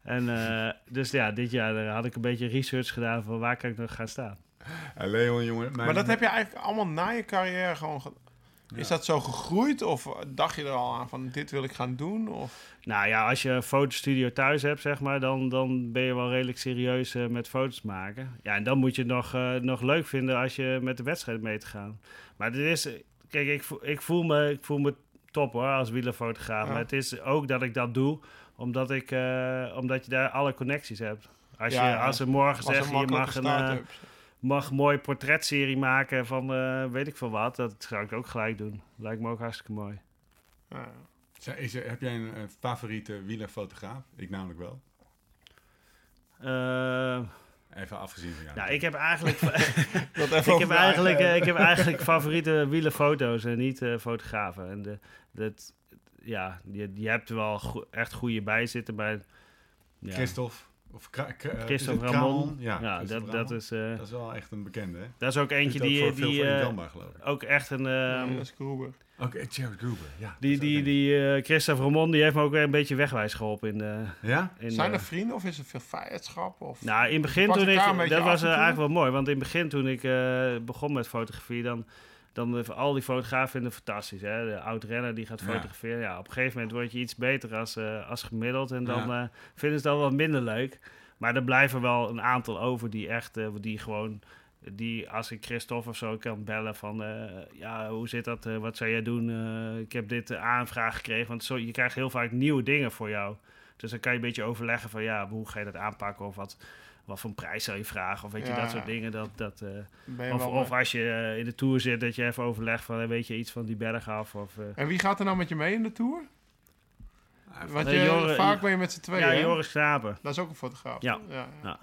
En eh, dus ja, dit jaar eh, had ik een beetje research gedaan van waar kan ik nog gaan staan. [laughs] Leon, jongen. mijn- Maar dat heb je eigenlijk allemaal na je carrière gewoon... ge- Is dat zo gegroeid? Of dacht je er al aan van dit wil ik gaan doen? Of... Nou ja, als je een fotostudio thuis hebt, zeg maar, dan, dan ben je wel redelijk serieus eh, met foto's maken. Ja, en dan moet je het nog, eh, nog leuk vinden als je met de wedstrijd mee te gaan. Maar dit is, kijk, ik, voel- ik, voel me, ik voel me top hoor, als wielerfotograaf. Ja. Maar het is ook dat ik dat doe, omdat, ik, eh, omdat je daar alle connecties hebt. Als, Ja, je, als ze morgen zeggen, je mag een. Mag een mooie portretserie maken van eh, weet ik veel wat, dat zou ik ook gelijk doen. Lijkt me ook hartstikke mooi. Ja. Is er- heb jij een, favoriete wielerfotograaf? Ik namelijk wel. Eh, Even afgezien van jou. nou, ik heb eigenlijk... [laughs] [laughs] Ik, heb eigenlijk, eigen- eh, ik heb [laughs] eigenlijk favoriete wielerfoto's en niet fotografen. En de, dat, ja, je, je hebt er wel go- echt goede bij zitten bij... Ja, Christophe. Of Kra- Kra- eh, Christophe is het Ramon. Ja, Ja, Christophe dat, dat, is, eh, dat is wel echt een bekende, hè? dat is ook eentje ook die, die voor eh, geloof ik. ook echt een... ehm, is Gruber. Oké, Jared Gruber, ja. die die, ook die eh, Christophe Ramon, die heeft me ook weer een beetje wegwijs geholpen in Ja? In Zijn er vrienden of is er veel vijandschap? Of... Nou, in het begin toen ik... Dat was eigenlijk wel mooi. Want in het begin toen ik eh, begon met fotografie... dan, dan al die fotografen vinden het fantastisch. Hè? De oud-renner die gaat fotograferen. Ja. op een gegeven moment word je iets beter als, eh, als gemiddeld. En dan Ja. eh, vinden ze dat wel minder leuk. Maar er blijven wel een aantal over die echt... eh, die gewoon... Die als ik Christophe of zo kan bellen van... ja, hoe zit dat? Wat zou jij doen? Ik heb dit aanvraag gekregen. Want zo, je krijgt heel vaak nieuwe dingen voor jou. Dus dan kan je een beetje overleggen van... Ja, hoe ga je dat aanpakken? Of wat, wat voor een prijs zou je vragen? Of weet je, Ja. dat soort dingen. Dat, dat, eh, of, als je eh, in de Tour zit, dat je even overlegt van... eh, weet je iets van die berg af? Of, eh, En wie gaat er nou met je mee in de Tour? Want je, vaak ben je met z'n tweeën, ja? Joris Knapen. Dat is ook een fotograaf. Ja. ja.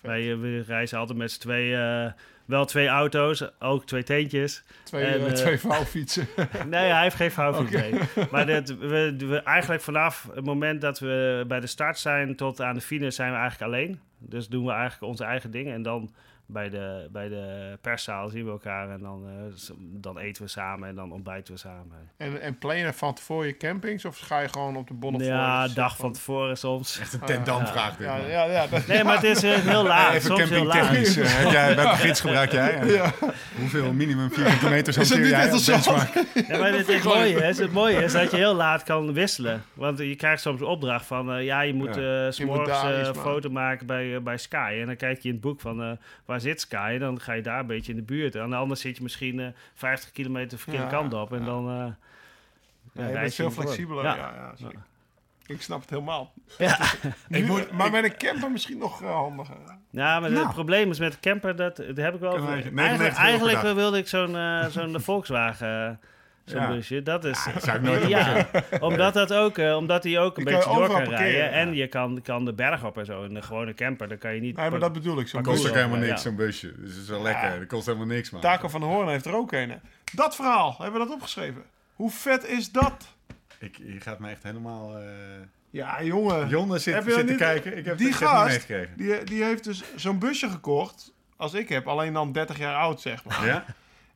Wij eh, we reizen altijd met z'n twee... eh, wel twee auto's, ook twee teentjes. Twee, En, eh, twee vouwfietsen. [laughs] Nee, hij heeft geen vouwfiets mee. Maar dat, we, we, eigenlijk vanaf het moment dat we bij de start zijn tot aan de finish zijn we eigenlijk alleen. Dus doen we eigenlijk onze eigen dingen. En dan bij de, bij de perszaal zien we elkaar en dan, eh, dan eten we samen en dan ontbijten we samen. En, en plan je van tevoren je campings? Of ga je gewoon op de bonnen voor? Ja, dag van tevoren soms. Echt een tentdamvraag dit, Ja, ja, ja, dat- Nee, maar het is eh, heel [laughs] laat. Even soms heel eh, heb jij, welke gids gebruik jij? [laughs] Hoeveel minimum vierkante [laughs] meters Is het hanteer niet jij net als benchmark? Ja, maar het, het, mooie is, het mooie is dat je heel laat kan wisselen. Want je krijgt soms een opdracht van... eh, ja, je moet moet s'morgens eh, een foto maken bij, bij Sky. En dan kijk je in het boek van... eh, waar zit Sky? En dan ga je daar een beetje in de buurt. En anders zit je misschien eh 50 kilometer de verkeerde Ja, kant op. En ja. dan... eh, Ja, ja, je bent veel flexibeler. Ja. Ja. Ik snap het helemaal. Ja. [laughs] Nu- moet- maar ik- met een camper misschien nog eh, handiger. Ja, maar Nou. het probleem is met de camper, dat, dat heb ik wel... Eigenlijk, 99 euro per eigenlijk dag. wilde ik zo'n eh, zo'n [laughs] Volkswagen... Zo'n Ja. busje, dat is... Zou ik nooit ja, [laughs] omdat, dat ook, eh, omdat hij ook een Die beetje door kan parkeren, rijden. ja. En je kan, kan de berg op en zo. In een gewone camper, dan kan je niet... Nee, maar dat bedoel ik. Zo'n kost ook helemaal Ja. niks, zo'n busje. Dus het is wel lekker. Dat kost helemaal niks, man. Taco van de Hoorn heeft er ook een. Dat verhaal, hebben we dat opgeschreven? Hoe vet is dat? Ik, je gaat me echt helemaal... eh Ja, jongen. Jonne zit, Heb je zit dat te kijken. Ik heb die gast-. Die, die heeft dus zo'n busje gekocht, als ik heb, alleen dan 30 jaar oud, zeg maar. Ja?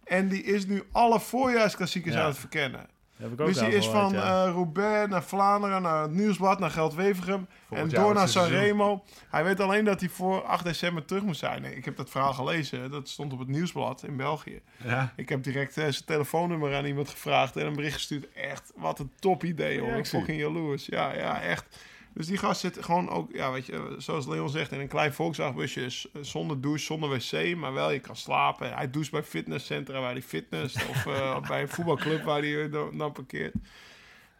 En die is nu alle voorjaarsklassiekers Ja. aan het verkennen. heb ik ook Dus die is van eh, Roubaix naar Vlaanderen, naar het Nieuwsblad, naar Geldwevergem. En door naar. Sanremo. Hij weet alleen dat hij voor 8 december terug moet zijn. Ik heb dat verhaal gelezen. Dat stond op het Nieuwsblad in België. Ja. Ik heb direct eh, zijn telefoonnummer aan iemand gevraagd en een bericht gestuurd. Echt, wat een top idee hoor. Ik. Fucking jaloers. Ja, ja, echt. Dus die gast zit gewoon ook, ja, weet je, zoals Leon zegt, in een klein Volkswagenbusje zonder douche, zonder wc, maar wel je kan slapen. Hij doucht bij fitnesscentra waar hij fitness of eh, [laughs] bij een voetbalclub waar hij eh, dan dan parkeert.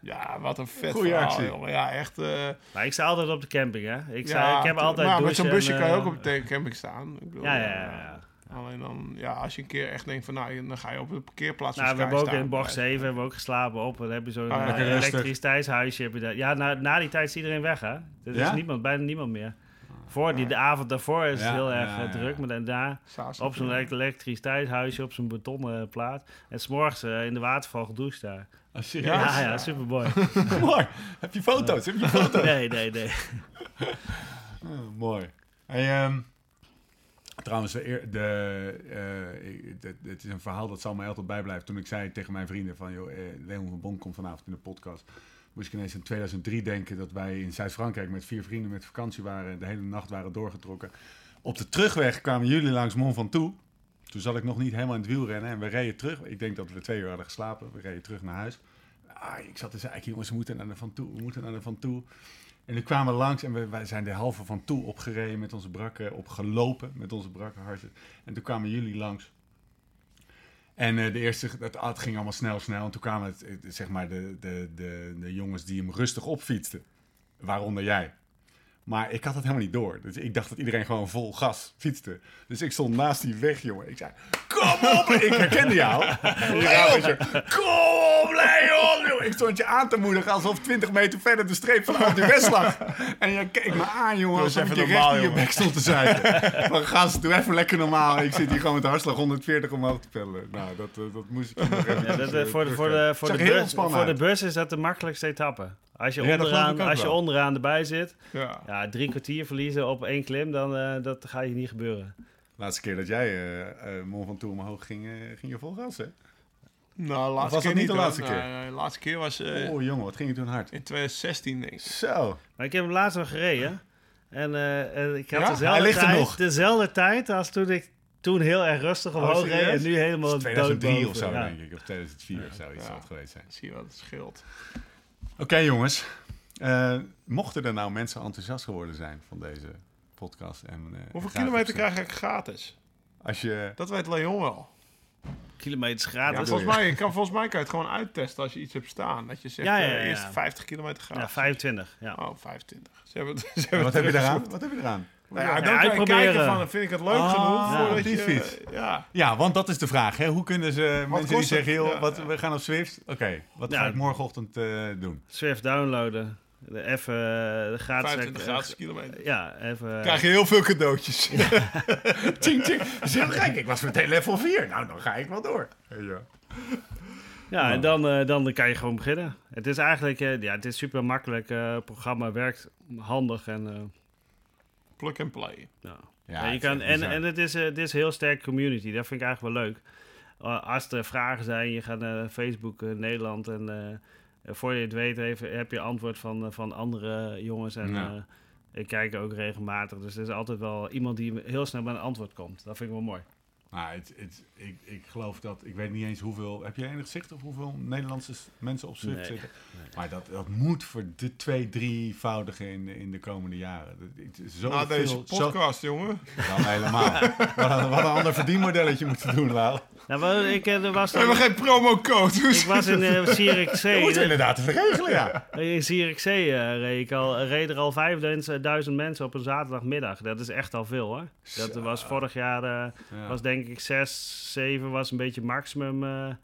Ja, wat een vet Goeie verhaal, actie. jongen. Ja, echt. eh, Maar ik sta altijd op de camping, hè. Ik, sta, ja, ik heb altijd maar met zo'n busje en, kan je ook op de camping staan. Ik bedoel, Ja, ja, ja. ja. Alleen dan, ja, als je een keer echt denkt van, nou, dan ga je op de parkeerplaats Nou, we hebben ook staan. in bocht 7 hebben we ook geslapen op. Dan heb je zo'n Ah, eh, elektriciteitshuisje. Heb je daar. Ja, na, na die tijd is iedereen weg, hè. Er is Ja? niemand, bijna niemand meer. Voor die, de avond daarvoor is het Ja, heel erg ja, eh, ja. druk. Maar daarna Saas op zo'n elektriciteitshuisje, op zo'n betonnen plaat. En s'morgens eh, in de waterval gedoucht daar. Oh, serieus? Ja, ja, super mooi. [laughs] Mooi. Heb je foto's? Heb je foto's? nee, nee, nee. [laughs] Oh, mooi. Hey, ehm, trouwens, de, eh, dit is een verhaal dat zal mij altijd bijblijven. Toen ik zei tegen mijn vrienden van, joh, eh, Leon van Bon komt vanavond in de podcast. Moest ik ineens in 2003 denken dat wij in Zuid-Frankrijk met vier vrienden met vakantie waren. De hele nacht waren doorgetrokken. Op de terugweg kwamen jullie langs Mont Ventoux. Toen zat ik nog niet helemaal in het wielrennen en we reden terug. Ik denk dat we twee uur hadden geslapen. We reden terug naar huis. Ah, ik zat te zeggen, jongens, we moeten naar de Van Toe, we moeten naar de Van Toe. En nu kwamen langs en we, wij zijn de halve Van Toe opgereden met onze brakken, opgelopen met onze brakke harten. En toen kwamen jullie langs. En eh, de eerste, het, ging allemaal snel, snel. En toen kwamen zeg maar de, de, de, de jongens die hem rustig opfietsten. Waaronder jij. Maar ik had het helemaal niet door. Dus ik dacht dat iedereen gewoon vol gas fietste. Dus ik stond naast die weg, jongen. Ik zei, kom op! ik herkende jou. [laughs] Leon, kom op, Leon! Jongen, Ik stond je aan te moedigen alsof 20 meter verder de streep van Alpe d'Huez lag. En je keek me aan, jongen, alsof ik even je recht in je bek stond te zuigen. Van [laughs] gast, doe even lekker normaal. Ik zit hier gewoon met de hartslag 140 omhoog te pellen. Nou, dat, eh, dat moest ik nog even Ja, dat, eh, voor, de, voor, de, voor, de bus, voor de is dat de makkelijkste etappe. Als je, dat onderaan, als je onderaan erbij zit, Ja. Ja, drie kwartier verliezen op één klim, dan eh, dat ga je niet gebeuren. Laatste keer dat jij eh eh Mont Ventoux omhoog ging, ging je vol gas, hè? Nou, laatste was dat keer niet de hoor. laatste keer? Nee, nee, de laatste keer was eh, oh, jongen, wat ging je toen hard. in 2016, denk ik. Zo. Maar ik heb hem laatst nog gereden. En ik had Ja? dezelfde, Hij ligt er tijd, nog. dezelfde tijd als toen ik toen heel erg rustig omhoog reed. En nu helemaal Dat is 2003 doodboven. of zo, Ja. denk ik. Of 2004 of zo, iets Ja. zal het geweest zijn. Zie je wat het scheelt. Oké, jongens. Eh, mochten er nou mensen enthousiast geworden zijn van deze podcast. En, eh, Hoeveel kilometer krijg ik gratis? Als je... Dat weet Leon wel. Kilometers gratis. volgens, mij, je kan, volgens mij kan je het gewoon uittesten als je iets hebt staan. Dat je zegt, Ja, ja, eh, ja, ja. eerst 50 kilometer gratis. Ja, 25. Ja. Oh, 25. Ze hebben, ze En hebben wat heb je eraan? Wat heb je eraan? Nou ja, Ja, dan kan je kijken van, vind ik het leuk Ah, genoeg ja, voordat je... fiets. Ja, Ja, want dat is de vraag. Hè? Hoe kunnen ze mensen die zeggen, Ja, wat, ja. we gaan op Swift. Oké, wat Ja. ga ik morgenochtend eh, doen? Swift downloaden. De Even eh, de gratis... 25 gratis kilometer. Ja, even... krijg je heel veel cadeautjes. [laughs] Tjing, tjing. Dat is heel gek. Ik was meteen level 4. Nou, dan ga ik wel door. Ja. Ja, en dan, eh, dan kan je gewoon beginnen. Het is eigenlijk eh, ja, het is super makkelijk. eh, het programma werkt handig en eh, Plug and play. ja. Ja, Ja, je kan, en, en het is, eh, het is een heel sterk community. Dat vind ik eigenlijk wel leuk. Uh, als er vragen zijn, je gaat naar Facebook eh, Nederland en eh, voor je het weet heb je antwoord van, eh, van andere jongens. En Ja. eh, ik kijk ook regelmatig. Dus er is altijd wel iemand die heel snel met een antwoord komt. Dat vind ik wel mooi. Nou, het, het, ik, ik geloof dat, ik weet niet eens hoeveel, heb je enig zicht op hoeveel Nederlandse mensen op Swift Nee, zitten? Maar dat, dat moet voor de twee, drievoudige in, de- in de komende jaren. Zo Na deze veel, zo, podcast, jongen. dan helemaal. [laughs] wat, een, wat een ander verdienmodelletje moeten doen, Lau. Nou, ik, eh, er was We hebben dan, geen promocode. ik was in uh, Zierikzee. [laughs] Dat moeten we inderdaad even regelen, ja. In Zierikzee eh, reed, ik al, reed er al 5000 mensen op een zaterdagmiddag. Dat is echt al veel hoor. Dat Zo. was vorig jaar, eh, Ja. was denk ik 6, 7 was een beetje maximum eh,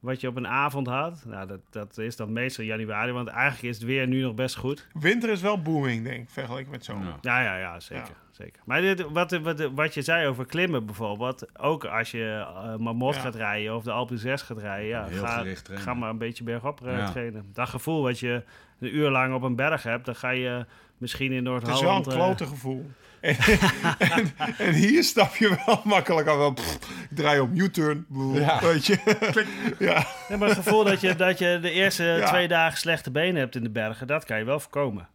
wat je op een avond had. Nou, dat, dat is dan meestal januari, want eigenlijk is het weer nu nog best goed. Winter is wel booming, denk ik, vergeleken met zomer. Ja. Ja, ja, ja, zeker. Ja. zeker. Maar dit, wat, wat, wat je zei over klimmen bijvoorbeeld, ook als je uh, Marmot Ja. gaat rijden of de Alpe 6 gaat rijden, ja, ga, ga maar een beetje bergop Ja. trainen. Dat gevoel wat je een uur lang op een berg hebt, dan ga je misschien in Het is wel een Noord-Holland... klote gevoel. En, en, en hier stap je wel makkelijk aan. Wel, pff, ik draai op U-turn. Ja. Weet je. ja. Ja, maar het gevoel dat je, dat je de eerste Ja. twee dagen slechte benen hebt in de bergen, dat kan je wel voorkomen.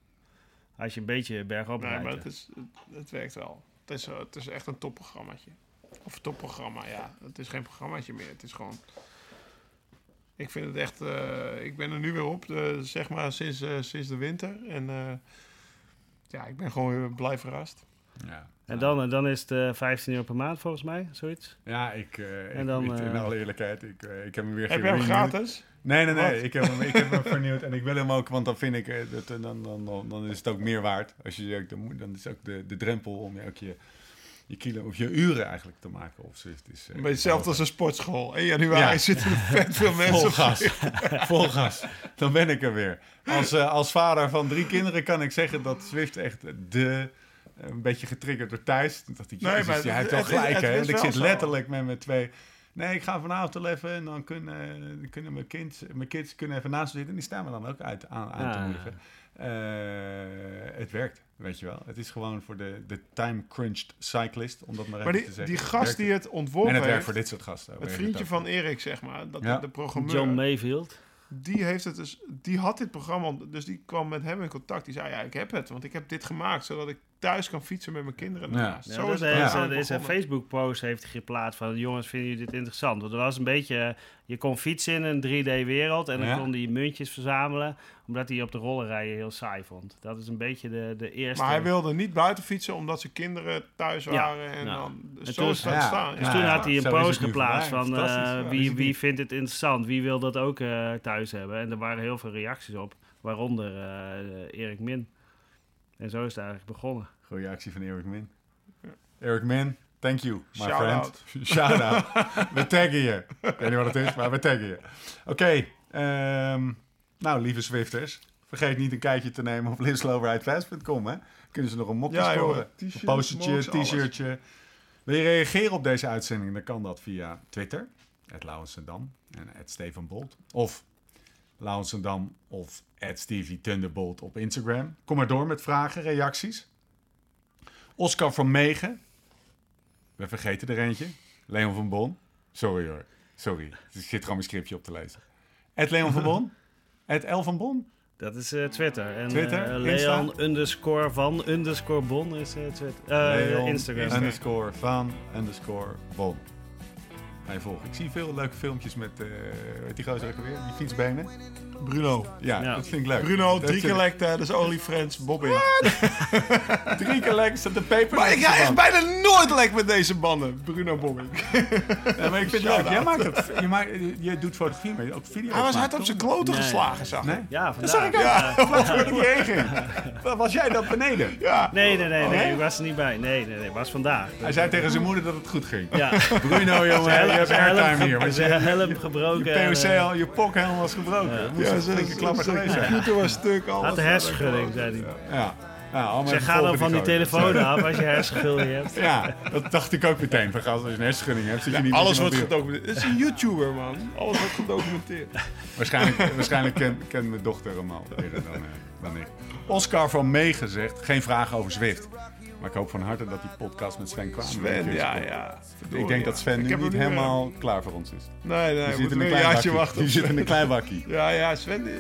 Als je een beetje bergop Nee, rijdt. maar het, is, het, het werkt wel. Het is, eh, het is echt een topprogrammaatje. Of topprogramma, ja. Het is geen programmaatje meer. Het is gewoon... Ik vind het echt... eh, ik ben er nu weer op, zeg maar, sinds, eh, sinds de winter. En eh, ja, ik ben gewoon weer blij verrast. Ja. En dan, dan is het eh, 15 euro per maand volgens mij, zoiets. Ja, ik, eh, En dan, ik, in eh, alle eerlijkheid, ik, eh, ik heb hem weer Heb je hem gratis? Nee, nee, nee. Wat? Ik heb, hem, ik heb hem [laughs] vernieuwd en ik wil hem ook, want dan vind ik, eh, dat, eh, dan, dan, dan, dan is het ook meer waard. Als je, ook- dan, moet- dan is ook de, de drempel om je ook je, je kilo of je uren eigenlijk te maken Zwift. Is, eh, Een beetje hetzelfde als een sportschool. In januari Ja. [laughs] zitten er vet veel mensen Vol op gas. [laughs] Vol gas. Dan ben ik er weer. Als, eh, als vader van drie kinderen kan ik zeggen dat Zwift echt de... Een beetje getriggerd door Thijs. Dat ik, Nee, Jezus, maar heeft het- wel gelijk, hè. Want ik zit zo. letterlijk met mijn twee... Nee, ik ga vanavond wel even en dan kunnen, kunnen mijn, kind, mijn kids kunnen even naast me zitten. En die staan me dan ook uit, aan, aan te Ja. moedigen. Eh, het werkt, weet je wel. Het is gewoon voor de, de time-crunched cyclist, om dat maar even Maar te die, zeggen. die gast die het. ontworpen En het werkt heeft, voor dit soort gasten. het vriendje van Erik, zeg maar, dat, Ja. de programmeur, John Mayfield. die, heeft het dus, die had dit programma, dus die kwam met hem in contact. Die zei, ja, ik heb het, want ik heb dit gemaakt, zodat ik thuis kan fietsen met mijn kinderen. Ja. Ja, Zo dat is er een begonnen. Facebook-post heeft hij geplaatst van... jongens, vinden jullie dit interessant? Want er was een beetje... eh, Je kon fietsen in een 3D-wereld... en dan Ja. kon hij muntjes verzamelen... omdat hij op de rollen rijden heel saai vond. Dat is een beetje de, de eerste... Maar hij wilde niet buiten fietsen omdat zijn kinderen thuis Ja, waren. En ja. dan, En zo toen- is dat Ja. ontstaan. Dus Ja, toen ja. had hij een post geplaatst van... Eh, Ja, wie, wie vindt het interessant? Wie wil dat ook eh, thuis hebben? En er waren heel veel reacties op. Waaronder eh, Erik Min. En zo is het eigenlijk begonnen. Goeie actie van Eric Min. Eric Min, thank you, my Shout friend. out. [laughs] Shout out. we taggen je. Ik weet niet wat het is, maar we taggen je. Oké, ehm, nou lieve Zwifters. Vergeet niet een kijkje te nemen op linsloverheidfast.com. Hè. Kunnen ze nog een mokje Ja, scoren. Een postertje, t-shirtje. Wil je reageren op deze uitzending? Dan kan dat via Twitter. Het Lauwensendam en het Steven Bolt. Of Lauwensendam of Stevie Thunderbolt op Instagram. Kom maar door met vragen, reacties. Oscar van Megen. We vergeten er eentje. Leon van Bon. Sorry hoor. Sorry. Ik zit gewoon mijn scriptje op te lezen. Het Leon van Bon. [laughs] Het El van Bon. Dat is eh, Twitter. En, Twitter, eh, Insta? Leon underscore van underscore bon is eh, Twitter. Instagram. Underscore van underscore Bon. Ga je volgen. Ik zie veel leuke filmpjes met die gozer ook alweer? Die fietsbenen. Bruno. Ja, Ja. dat vind ik leuk. Bruno, Dat drie vind keer ik- lek tijdens OnlyFriends, Bobbing. [laughs] Drie keer lekker staat de peper. Maar ik ga echt bijna nooit lek met deze banden. Bruno Bobbing. Ja, maar ik vind het leuk. Jij maakt het. Je, maakt, je doet fotografie, maar ook video. Hij was hard op zijn kloten Nee. geslagen, zag Nee? ik. Ja, vandaag. Dat zag ik ook. Ja. [laughs] Voordat ik hierheen ging. Was jij dat beneden? Ja. Nee, nee, nee, nee, nee? ik was er niet bij. Nee, nee, nee, het was vandaag. Hij zei tegen zijn moeder dat het goed ging. Ja, Bruno, jongen, je hebt airtime hier. Zijn helm gebroken. je POC al, je pokhelm was gebroken. Een zijn flinke klapper zijn geweest zijn. computer was stuk. Alles Had de hersenschudding, zei hij. Ja. Ja, allemaal Zeg, even ga dan van die telefoon [laughs] af als je hersenschudding hebt. Ja, dat dacht ik ook meteen. Van, als je een hersenschudding hebt, zit je niet Alles wordt gedocumenteerd. Het is een YouTuber, man. Alles wordt gedocumenteerd. [laughs] Waarschijnlijk, waarschijnlijk kent ken mijn dochter hem al eerder dan, eh, dan ik. Oscar van Meegen zegt, geen vragen over Zwift. Maar ik hoop van harte dat die podcast met Sven kwam. Sven, ja, ja. Ik denk dat Sven Ik nu niet helemaal klaar voor ons is. eh, Nee, nee, Die zit in een klein jaartje bakkie. wachten. Die zit in een klein bakkie. [laughs] Ja, ja, Sven. die-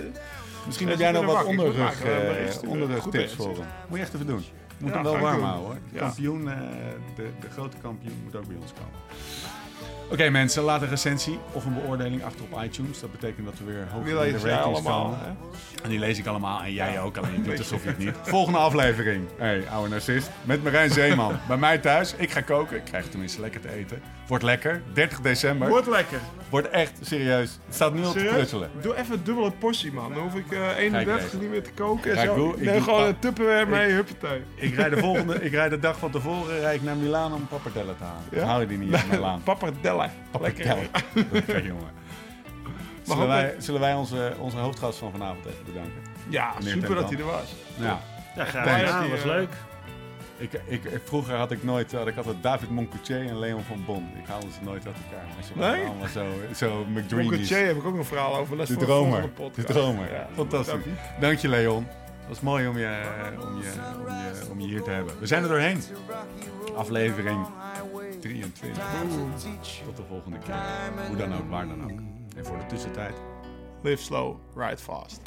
Misschien heb jij nog wat onderrug, eh, sturen. onderrug tips voor hem. Moet je echt even doen. Moet Ja, hem wel warm houden hoor. De Ja. kampioen, eh, de, de grote kampioen moet ook bij ons komen. Oké mensen, laat een recensie of een beoordeling achter op iTunes. Dat betekent dat we weer hoog in de ratings allemaal. komen. En die lees ik allemaal en jij ook, alleen je doet alsof je het niet. Volgende aflevering. hey, oude narcist. Met Marijn Zeeman. Bij mij thuis. Ik ga koken. Ik krijg tenminste lekker te eten. Wordt lekker. 30 december. Wordt lekker. Wordt echt serieus. Het staat nu al te prutselen. Doe even een dubbele portie, man. Dan hoef ik eh 31 deze. niet meer te koken. en zo. ik ik neem doe gewoon een tupperware mee, huppatee. Ik rijd de [laughs] volgende, ik rijd de dag van tevoren rijd ik naar Milaan om pappardellen te halen. Ja? Haal je die niet uit Milaan? Pappardelle. Pappardellen. Lekker. [laughs] Lekker jongen. Zullen wij, zullen wij onze, onze hoofdgast van vanavond even bedanken? Ja, Meneer super dat hij er was. Ja. Ja, graag gedaan, was leuk. Ik, ik, vroeger had ik nooit, had ik altijd David Moncoutier en Leon van Bon. Ik haalde ze nooit uit elkaar. Maar ze waren Nee? allemaal zo, zo McDreamies. Che heb ik ook een verhaal over. Is De voor dromer. De podcast. dromer. Ja. Fantastisch. Dank je Leon. Het was mooi om je, om, je, om, je, om je hier te hebben. We zijn er doorheen. Aflevering 23. Tot de volgende keer. Hoe dan ook, waar dan ook. En voor de tussentijd. Live slow, ride fast.